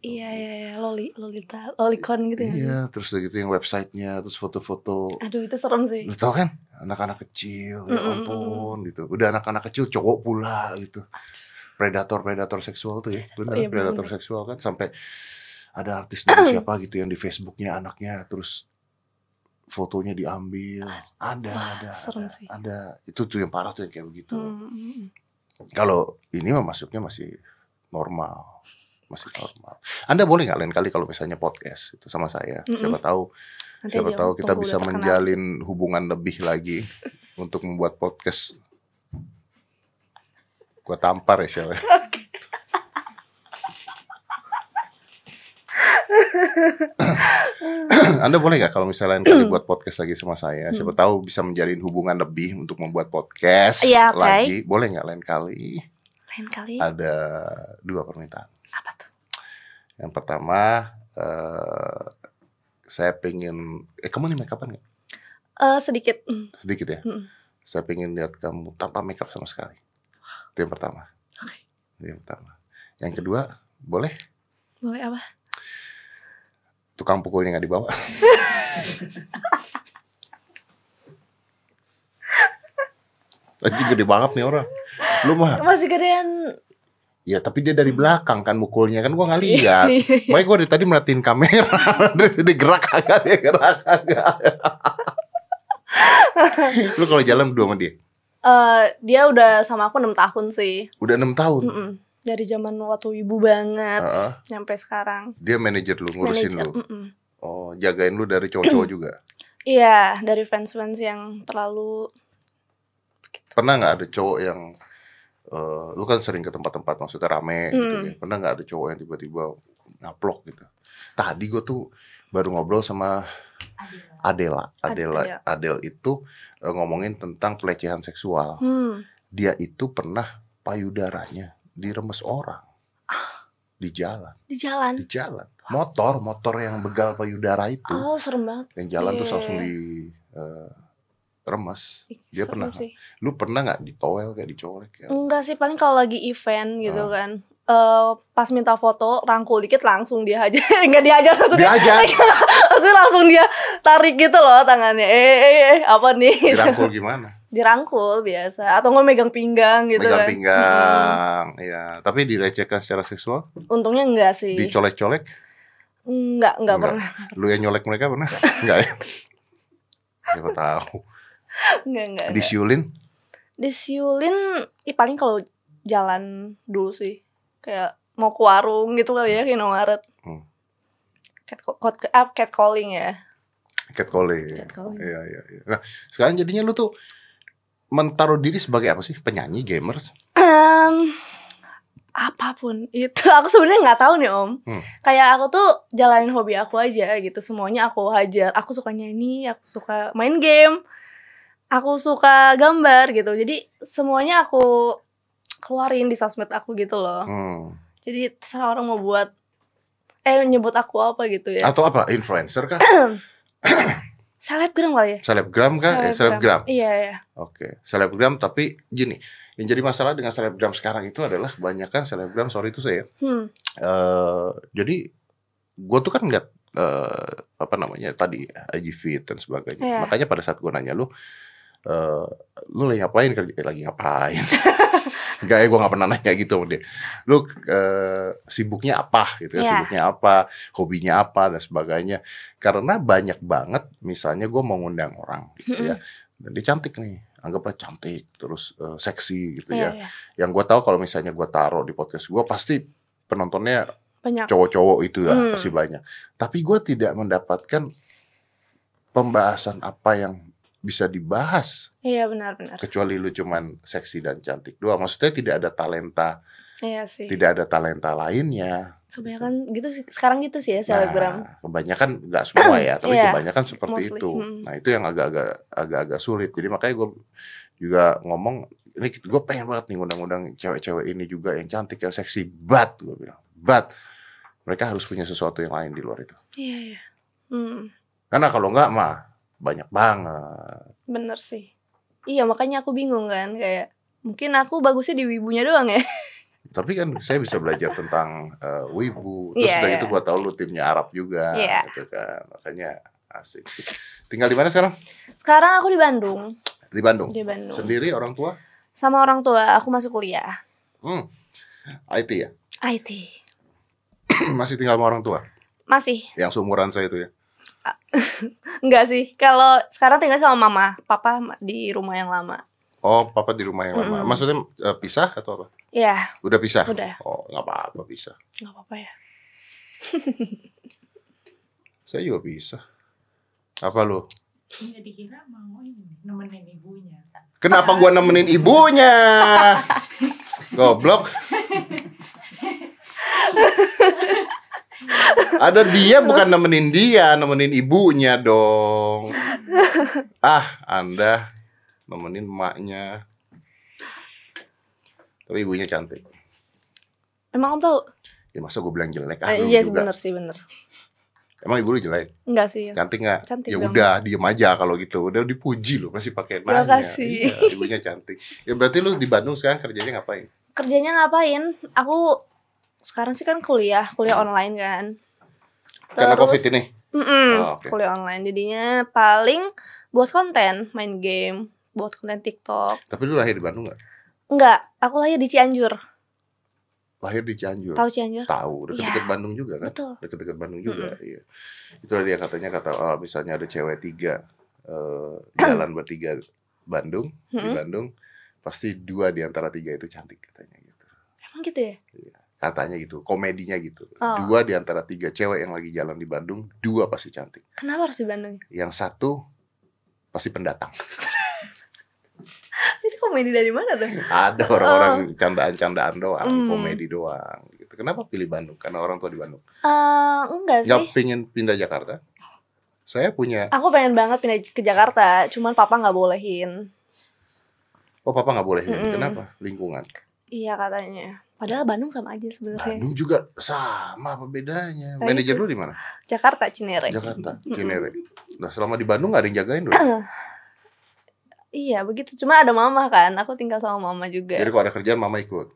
Iya iya iya, loli lolita lolicon gitu ya. Iya, terus udah gitu yang websitenya, terus foto-foto. Aduh itu serem sih. Lu tau kan, anak-anak kecil, ya Mm, mm, ampun gitu. Udah anak-anak kecil cowok pula gitu. Predator-predator seksual tuh ya, bener Iya, predator bener. seksual kan sampai ada artis dari siapa gitu yang di Facebooknya anaknya terus fotonya diambil. Ada, Wah, ada, ada, sih. ada. Itu tuh yang parah tuh yang kayak begitu. Hmm, hmm, Kalau ini mah masuknya masih normal, masih normal. Anda boleh nggak lain kali kalau misalnya podcast itu sama saya, Mm-mm. siapa tahu, Nanti siapa tahu kita bisa terkenal. menjalin hubungan lebih lagi untuk membuat podcast. Gua tampar ya Shell. Anda boleh nggak kalau misalnya lain kali buat podcast lagi sama saya, siapa tahu bisa menjalin hubungan lebih untuk membuat podcast Iya, oke. lagi. Boleh nggak lain kali? Lain kali ada dua permintaan. apa tuh? Yang pertama, eh saya pengen, eh kamu nih make upan nggak? Eh sedikit. Hmm. Sedikit ya. Mm. Saya pengen lihat kamu tanpa make up sama sekali. Itu yang pertama. Oke. Itu yang pertama. Yang kedua, boleh Boleh apa? Tukang pukulnya nggak dibawa. Lagi gede banget nih orang. Lu mah, Masih gedean. ya tapi dia dari belakang kan mukulnya kan gua nggak lihat. Makanya gue dari tadi merhatiin kamera, dia gerak kagak, dia gerak kagak. Lu kalau jalan berdua sama dia, Eh dia udah sama aku 6 tahun sih. udah enam tahun. Mm-mm. Dari zaman waktu ibu banget Heeh. sampai sekarang. dia manajer lu, ngurusin Manajer, lu. mm-mm. Oh, jagain lu dari cowok-cowok juga. Iya, dari fans-fans yang terlalu Pernah nggak ada cowok yang eh, lu kan sering ke tempat-tempat maksudnya rame gitu Hmm. ya. Pernah nggak ada cowok yang tiba-tiba ngaplok gitu. Tadi gue tuh baru ngobrol sama Adela. Ad- Adela, Adela. Adel itu eh, ngomongin tentang pelecehan seksual. hmm, Dia itu pernah payudaranya diremes orang di jalan, di jalan. di jalan. Motor, motor yang begal payudara itu, Oh, serem banget. yang jalan iya, terus iya, langsung iya. di eh, remes. Ih, Dia pernah. sih. Lu pernah nggak ditowel kayak dicolek ya? Enggak sih, paling kalau lagi event gitu Ah. kan. Eh pas minta foto rangkul dikit langsung dia aja enggak diajar maksudnya Diajar, maksudnya langsung dia tarik gitu loh tangannya eh eh, eh apa nih dirangkul gimana? Dirangkul biasa atau nggak megang pinggang gitu Megang kan pinggang, ya. Tapi dilecehkan secara seksual, untungnya enggak sih dicolek-colek, enggak enggak Enggak. pernah lu yang nyolek mereka pernah? Enggak ya? Siapa tahu. enggak enggak. Disiulin? disiulin ih, paling kalau jalan dulu sih kayak mau ke warung gitu kali ya ke Indomaret Hmm. cat cat ah, cat calling ya Catcalling. Catcalling. Iya, iya, iya. Nah, sekarang jadinya lu tuh Menaruh diri sebagai apa sih? Penyanyi, gamers? Em, apa pun itu aku sebenarnya nggak tahu nih om Hmm. kayak aku tuh jalanin hobi aku aja gitu semuanya aku hajar aku suka nyanyi aku suka main game aku suka gambar gitu jadi semuanya aku keluarin di sosmed aku gitu loh Hmm. jadi terserah orang mau buat eh nyebut aku apa gitu ya Atau apa? Influencer kah? selebgram kali ya Selebgram kah? Eh, selebgram. iya iya Oke, selebgram tapi gini, yang jadi masalah dengan selebgram sekarang itu adalah kebanyakan selebgram sorry itu saya. hmm. eh jadi gue tuh kan ngeliat eh apa namanya tadi IG feed dan sebagainya. Iya. Makanya pada saat gue nanya lu, eh lu lagi ngapain kerja lagi ngapain? Enggak ya gue gak pernah nanya gitu sama dia. Lu eh, sibuknya apa gitu ya? Iya. Sibuknya apa? Hobinya apa dan sebagainya. Karena banyak banget misalnya gue mau ngundang orang gitu ya. Dan dia cantik nih, anggaplah cantik, terus eh, seksi gitu iya ya. iya Yang gue tahu kalau misalnya gue taruh di podcast gue pasti penontonnya banyak cowok-cowok itu lah Hmm. pasti banyak. Tapi gue tidak mendapatkan pembahasan apa yang bisa dibahas iya benar benar kecuali lu cuman seksi dan cantik doang. Maksudnya tidak ada talenta, iya sih tidak ada talenta lainnya. kebanyakan gitu sih sekarang gitu sih ya selebgram Nah, kebanyakan nggak semua ya, tapi Iya, kebanyakan seperti mostly. itu. Hmm. Nah itu yang agak-agak agak-agak sulit. Jadi makanya gue juga ngomong ini gue pengen banget nih ngundang-ngundang cewek-cewek ini juga yang cantik yang seksi, but gue bilang, but mereka harus punya sesuatu yang lain di luar itu. iya iya hmm. Karena kalau nggak mah banyak banget. Bener sih. Iya makanya aku bingung kan kayak mungkin aku bagusnya di wibunya doang ya. Tapi kan saya bisa belajar tentang eh, wibu. Terus Iya, udah iya. gitu gua tahu lu timnya Arab juga, Iya. gitu kan. Makanya asik. Tinggal di mana sekarang? Sekarang aku di Bandung, Di Bandung. di Bandung. Sendiri orang tua? Sama orang tua, aku masuk kuliah Hmm. IT ya. IT. Masih tinggal sama orang tua. Masih Yang seumuran saya itu ya. Enggak sih. Kalau sekarang tinggal sama mama, papa di rumah yang lama. Oh, papa di rumah yang lama. Maksudnya eh, pisah atau apa? Ya, Udah pisah? Udah. Oh, nggak apa-apa pisah. nggak apa-apa ya. Saya juga pisah. Apa lu? Nggak dikira mau ini nemenin ibunya. Kenapa gua nemenin ibunya? Goblok. Ada dia bukan nemenin dia, nemenin ibunya dong. Ah, Anda nemenin emaknya. Tapi ibunya cantik. Emang kamu tahu? Ya masa gue bilang jelek ah, Eh, iya juga. bener sih bener. Emang ibu lu jelek? Enggak sih. Cantik nggak? Cantik Ya dong. udah, diem aja kalau gitu. Udah dipuji loh, masih pakai Terima nanya. kasih. Iya, ibunya cantik. Ya berarti lu di Bandung sekarang kerjanya ngapain? Kerjanya ngapain? Aku sekarang sih kan kuliah, kuliah online kan. Karena Terus- covid ini. Mm-mm, Oh, oke. kuliah online jadinya paling buat konten, main game, buat konten TikTok. Tapi lu lahir di Bandung nggak? Enggak, aku lahir di Cianjur. Lahir di Cianjur. Tahu Cianjur? Tahu, deket-deket Iya. Bandung juga kan? Betul. Deket-deket Bandung juga, iya. Itu dia katanya kata oh, misalnya ada cewek tiga eh, jalan bertiga Bandung di Mm-mm. Bandung, pasti dua di antara tiga itu cantik katanya gitu. Emang gitu ya? Katanya gitu, komedinya gitu. Oh. Dua di antara tiga cewek yang lagi jalan di Bandung, dua pasti cantik. Kenapa harus di Bandung? Yang satu pasti pendatang. Itu komedi dari mana tuh? Ada orang-orang candaan-candaan doang, Oh. Hmm. komedi doang. Gitu. Kenapa pilih Bandung? Karena orang tua di Bandung. Eh, enggak Nggak sih. pingin pindah Jakarta? Saya punya. Aku pengen banget pindah ke Jakarta, cuman papa nggak bolehin. Oh papa nggak boleh. Mm-mm. Kenapa? Lingkungan. Iya katanya. Padahal Bandung sama aja sebenarnya. Bandung juga sama apa bedanya? Nah, Manajer lu di mana? Jakarta Cinere. Jakarta. Cinere. Nah selama di Bandung nggak ada yang jagain dulu. Iya begitu. Cuma ada mama kan. Aku tinggal sama mama juga. Jadi kalau ada kerjaan mama ikut.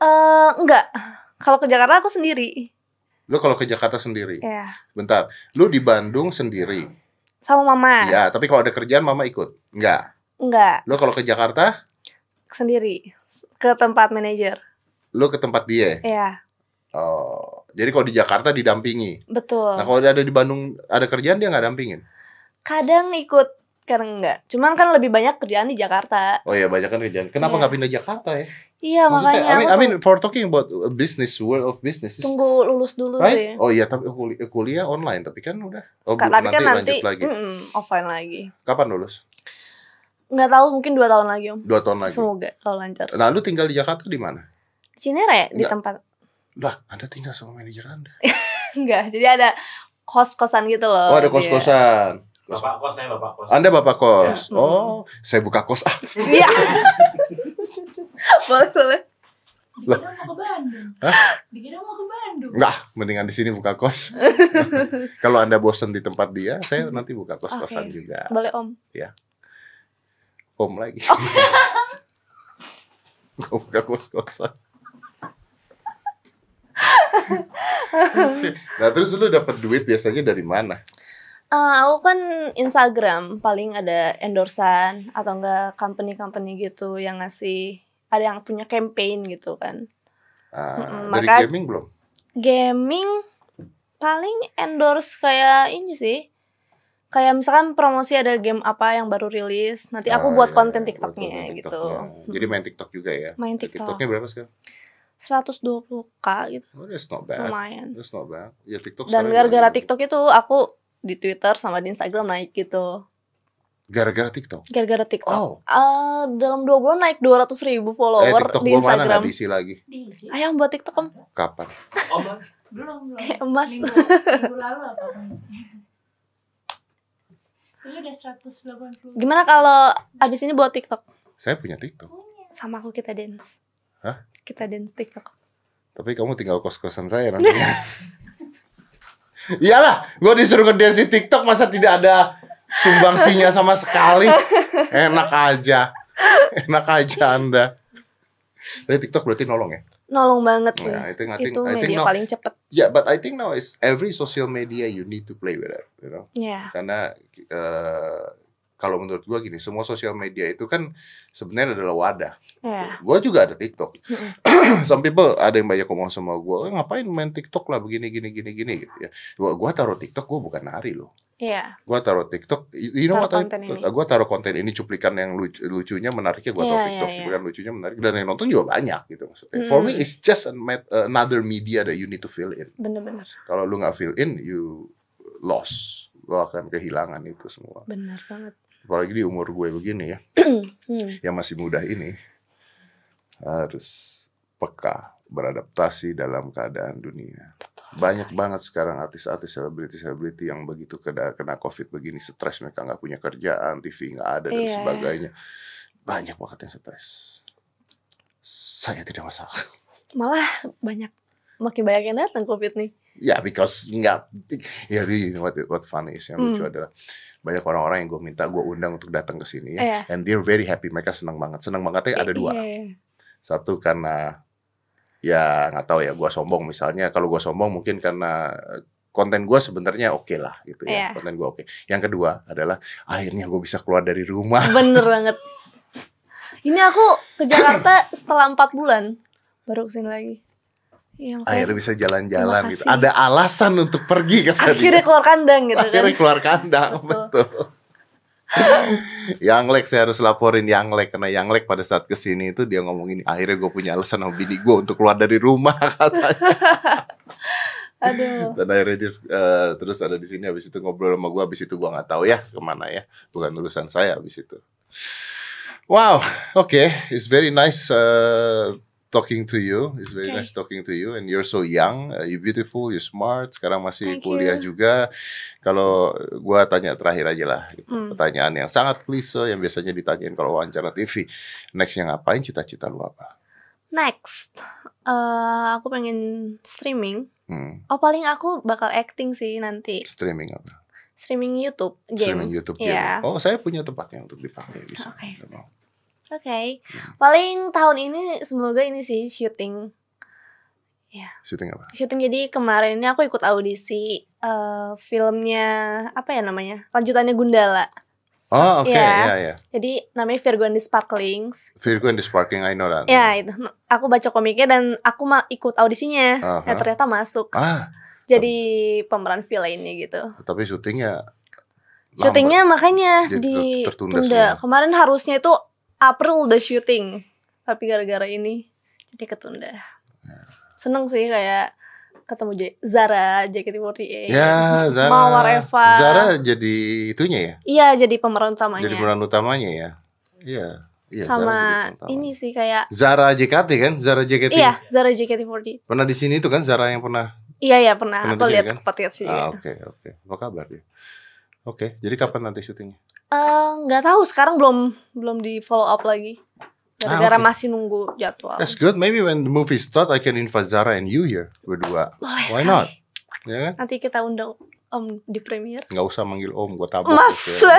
Eh enggak. Kalau ke Jakarta aku sendiri. Lu kalau ke Jakarta sendiri, Ya. bentar. Lu di Bandung sendiri. Sama mama. Iya, tapi kalau ada kerjaan mama ikut. Enggak. Enggak. Lu kalau ke Jakarta, Sendiri. Ke tempat manajer. Lu ke tempat dia. Iya. Oh, jadi kalau di Jakarta didampingi. Betul. Nah kalau ada di Bandung ada kerjaan dia nggak dampingin. Kadang ikut. Kadang enggak. Cuman kan lebih banyak kerjaan di Jakarta. Oh iya banyak kan kerjaan. Kenapa Iya. nggak pindah Jakarta ya? Iya Maksudnya, makanya I mean, I mean for talking about business, world of business, tunggu lulus dulu right? Oh iya, tapi kuliah, kuliah online, tapi kan udah. Oh, belum, tapi nanti kan lanjut nanti lagi. mm-mm, offline lagi. Kapan lulus? nggak tahu mungkin dua tahun lagi om Dua tahun lagi. semoga kalau lancar Nah, lu tinggal di Jakarta di mana? Di Cinere ya di Nggak. tempat Lah, Anda tinggal sama manajer Anda. enggak jadi ada kos kosan gitu loh Oh, ada kos-kosan. Bapak kos saya bapak kos. Anda bapak kos. Ya. Oh, saya buka kos. Ah, iya boleh boleh Dikira mau ke Bandung. Hah? Dikira mau ke Bandung. enggak, mendingan di sini buka kos. Kalau Anda bosan di tempat dia, saya nanti buka kos-kosan Oke. juga. boleh om Om lagi. Gua buka kos-kosan. Nah, terus lu dapat duit biasanya dari mana? Eh, aku kan Instagram paling ada endorsan atau enggak company-company gitu yang ngasih ada yang punya campaign gitu kan Ah, Mm-mm, dari maka- gaming belum? gaming paling endorse kayak ini sih kayak misalkan promosi ada game apa yang baru rilis nanti aku Ah, buat ya, konten buat TikToknya konten gitu. Jadi main TikTok juga ya? main TikTok TikToknya berapa sekarang? 120k gitu Oh, that's not bad. lumayan That's not bad. Ya TikTok dan gara-gara TikTok itu aku di Twitter sama di Instagram naik gitu Gara-gara TikTok. gara-gara TikTok Oh, Eh, dalam dua bulan naik 200 ribu eh follower TikTok di gua mana Instagram nggak diisi lagi? Diisi. ayo buat TikTok om Kapan? Om Belum, belum. emas Minggu, minggu lalu apa Ini udah 180 gimana kalau abis ini buat TikTok Saya punya TikTok. punya. sama aku kita dance Hah? kita dance TikTok Tapi kamu tinggal kos-kosan saya nantinya. Iyalah, gue disuruh ngedance di TikTok masa tidak ada sumbangsinya sama sekali. Enak aja. Enak aja Anda. Tapi TikTok berarti nolong ya? nolong banget sih Nah, I think, I think, itu I think media now, paling cepet yeah, but I think now is every social media you need to play with it, you know. ya Karena eh, kalau menurut gua gini, semua sosial media itu kan sebenarnya adalah wadah. ya Gua juga ada TikTok. Some people ada yang banyak ngomong sama gua, "Eh, ngapain main TikTok lah begini gini gini gini gitu ya. Gua gua taruh TikTok gua bukan nari loh. ya Gua taruh TikTok, you know Taruh what I- konten ini. gua taruh konten ini cuplikan yang lucu, lucunya menariknya gua taruh Iya, TikTok, iya, iya. cuplikan lucunya menarik dan yang nonton juga banyak gitu maksudnya. For me Hmm. it's just an- another media that you need to fill in. bener-bener Kalau lu nggak fill in, you lost. Lu akan kehilangan itu semua. bener banget Apalagi di umur gue begini ya, hmm. yang masih muda ini harus peka beradaptasi dalam keadaan dunia. Banyak banget sekarang artis-artis selebriti-selebriti yang begitu kena, kena covid begini stres mereka nggak punya kerjaan, TV nggak ada dan Iya. sebagainya. Banyak banget yang stres. Saya tidak masalah. malah banyak makin banyak yang datang covid nih Ya, because nggak, ya really what what funny is yang lucu Hmm. adalah banyak orang-orang yang gue minta gue undang untuk datang ke sini ya, Iya. and they're very happy, mereka senang banget, senang bangetnya ada dua, Iya, iya. satu karena ya nggak tahu ya gue sombong misalnya, kalau gue sombong mungkin karena eh, konten gue sebenarnya oke lah gitu ya, Iya. konten gue oke. Yang kedua adalah akhirnya gue bisa keluar dari rumah. bener banget ini aku ke Jakarta setelah empat bulan baru ke sini lagi Makanya Akhirnya bisa jalan-jalan gitu. Ada alasan untuk pergi kata akhirnya dia. keluar kandang gitu kan Akhirnya keluar kandang, Betul. betul. Yang Lek saya harus laporin Yang Lek karena Yang Lek pada saat ke sini itu dia ngomong ini akhirnya gue punya alasan sama bini gue untuk keluar dari rumah katanya aduh dan akhirnya dia eh, terus ada di sini habis itu ngobrol sama gue habis itu gue nggak tahu ya ke mana ya bukan urusan saya habis itu wow oke it's very nice uh, talking to you. It's very Okay. nice talking to you. And you're so young. Uh, you beautiful. You smart. Sekarang masih Thank kuliah you. juga. Kalau gue tanya terakhir aja lah gitu. Hmm. pertanyaan yang sangat klise yang biasanya ditanyain kalau wawancara TV nextnya ngapain cita-cita lu apa? Next. Eh, aku pengen streaming. Hmm, oh paling aku bakal acting sih nanti. Streaming apa? Streaming YouTube game. Streaming YouTube game. Iya. oh saya punya tempatnya untuk dipakai bisa. Nggak mau. Oke, paling tahun ini semoga ini sih syuting. syuting apa Syuting jadi kemarin ini aku ikut audisi eh, filmnya apa ya namanya? Lanjutannya Gundala. Oh oke Iya. ya ya. Jadi namanya Virgo and the Sparklings. Virgo and the Sparking I know that. Ya itu. Aku baca komiknya dan aku ma ikut audisinya. Aha. Ya ternyata masuk. Ah Jadi pemeran villainnya gitu. tapi syutingnya. lambat. Syutingnya makanya Jadi di ter- tertunda. Kemarin harusnya itu April udah syuting. Tapi gara-gara ini jadi ketunda. Seneng sih kayak ketemu J- Zara, JKT48. Ya Zara. Mawar Eva. Zara jadi itunya ya. Iya, jadi pemeran utamanya. Jadi pemeran utamanya ya. Iya. Iya, sama ini sih kayak Zara JKT kan? Zara JKT. iya Zara JKT48 Pernah di sini itu kan Zara yang pernah. iya iya pernah Pernah aku lihat kan? podcast sih Ah, oke, oke. Apa kabar dia? Oke, jadi kapan nanti syutingnya? Eh, nggak tahu sekarang belum belum di follow up lagi gara-gara Ah, oke. masih nunggu jadwal That's good. Maybe when the movie start, I can invite Zara and you here berdua. boleh Why sekali not? Ya kan? nanti kita undang om di premiere Nggak usah manggil om, gue tabok. Mas. ya.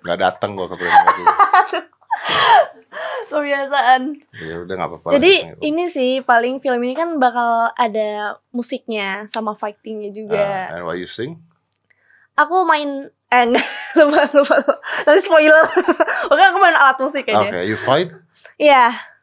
Nggak datang gue ke premiere. kebiasaan Ya udah nggak apa-apa. jadi Manggil om. ini sih paling film ini kan bakal ada musiknya sama fightingnya juga Ah, and what you sing? aku main eh enggak lupa lupa, lupa. nanti spoiler oke aku main alat musik Oke, aja you fight? iya You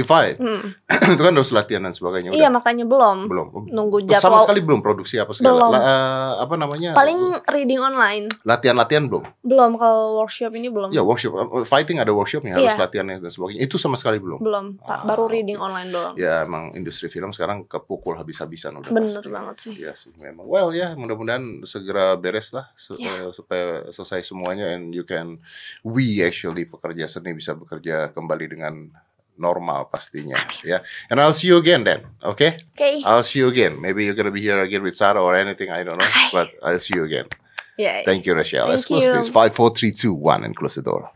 fight? hmm. itu kan harus latihan dan sebagainya. iya Udah. makanya belum belum. nunggu Terus Sama jadwal sekali belum produksi apa segala. Belum. La- eh, apa namanya? paling reading online latihan-latihan belum. belum kalau workshop ini belum Ya workshop Uh, fighting ada workshopnya harus Iya. latihannya dan sebagainya. Itu sama sekali belum. belum Pak. Ah, baru reading online doang Ya emang industri film sekarang kepukul habis-habisan udah bener pasti. banget sih Iya sih memang. Well ya mudah-mudahan segera beres lah eh, supaya selesai semuanya and you can we actually pekerja seni bisa bekerja kembali dengan normal pastinya ya. And I'll see you again then, okay? oke I'll see you again. Maybe you're gonna be here again with Sarah or anything. I don't know, Okay. but I'll see you again. ya Thank you, Rachel. Let's Thank close you. this. Five, four, three, two, one, and close the door.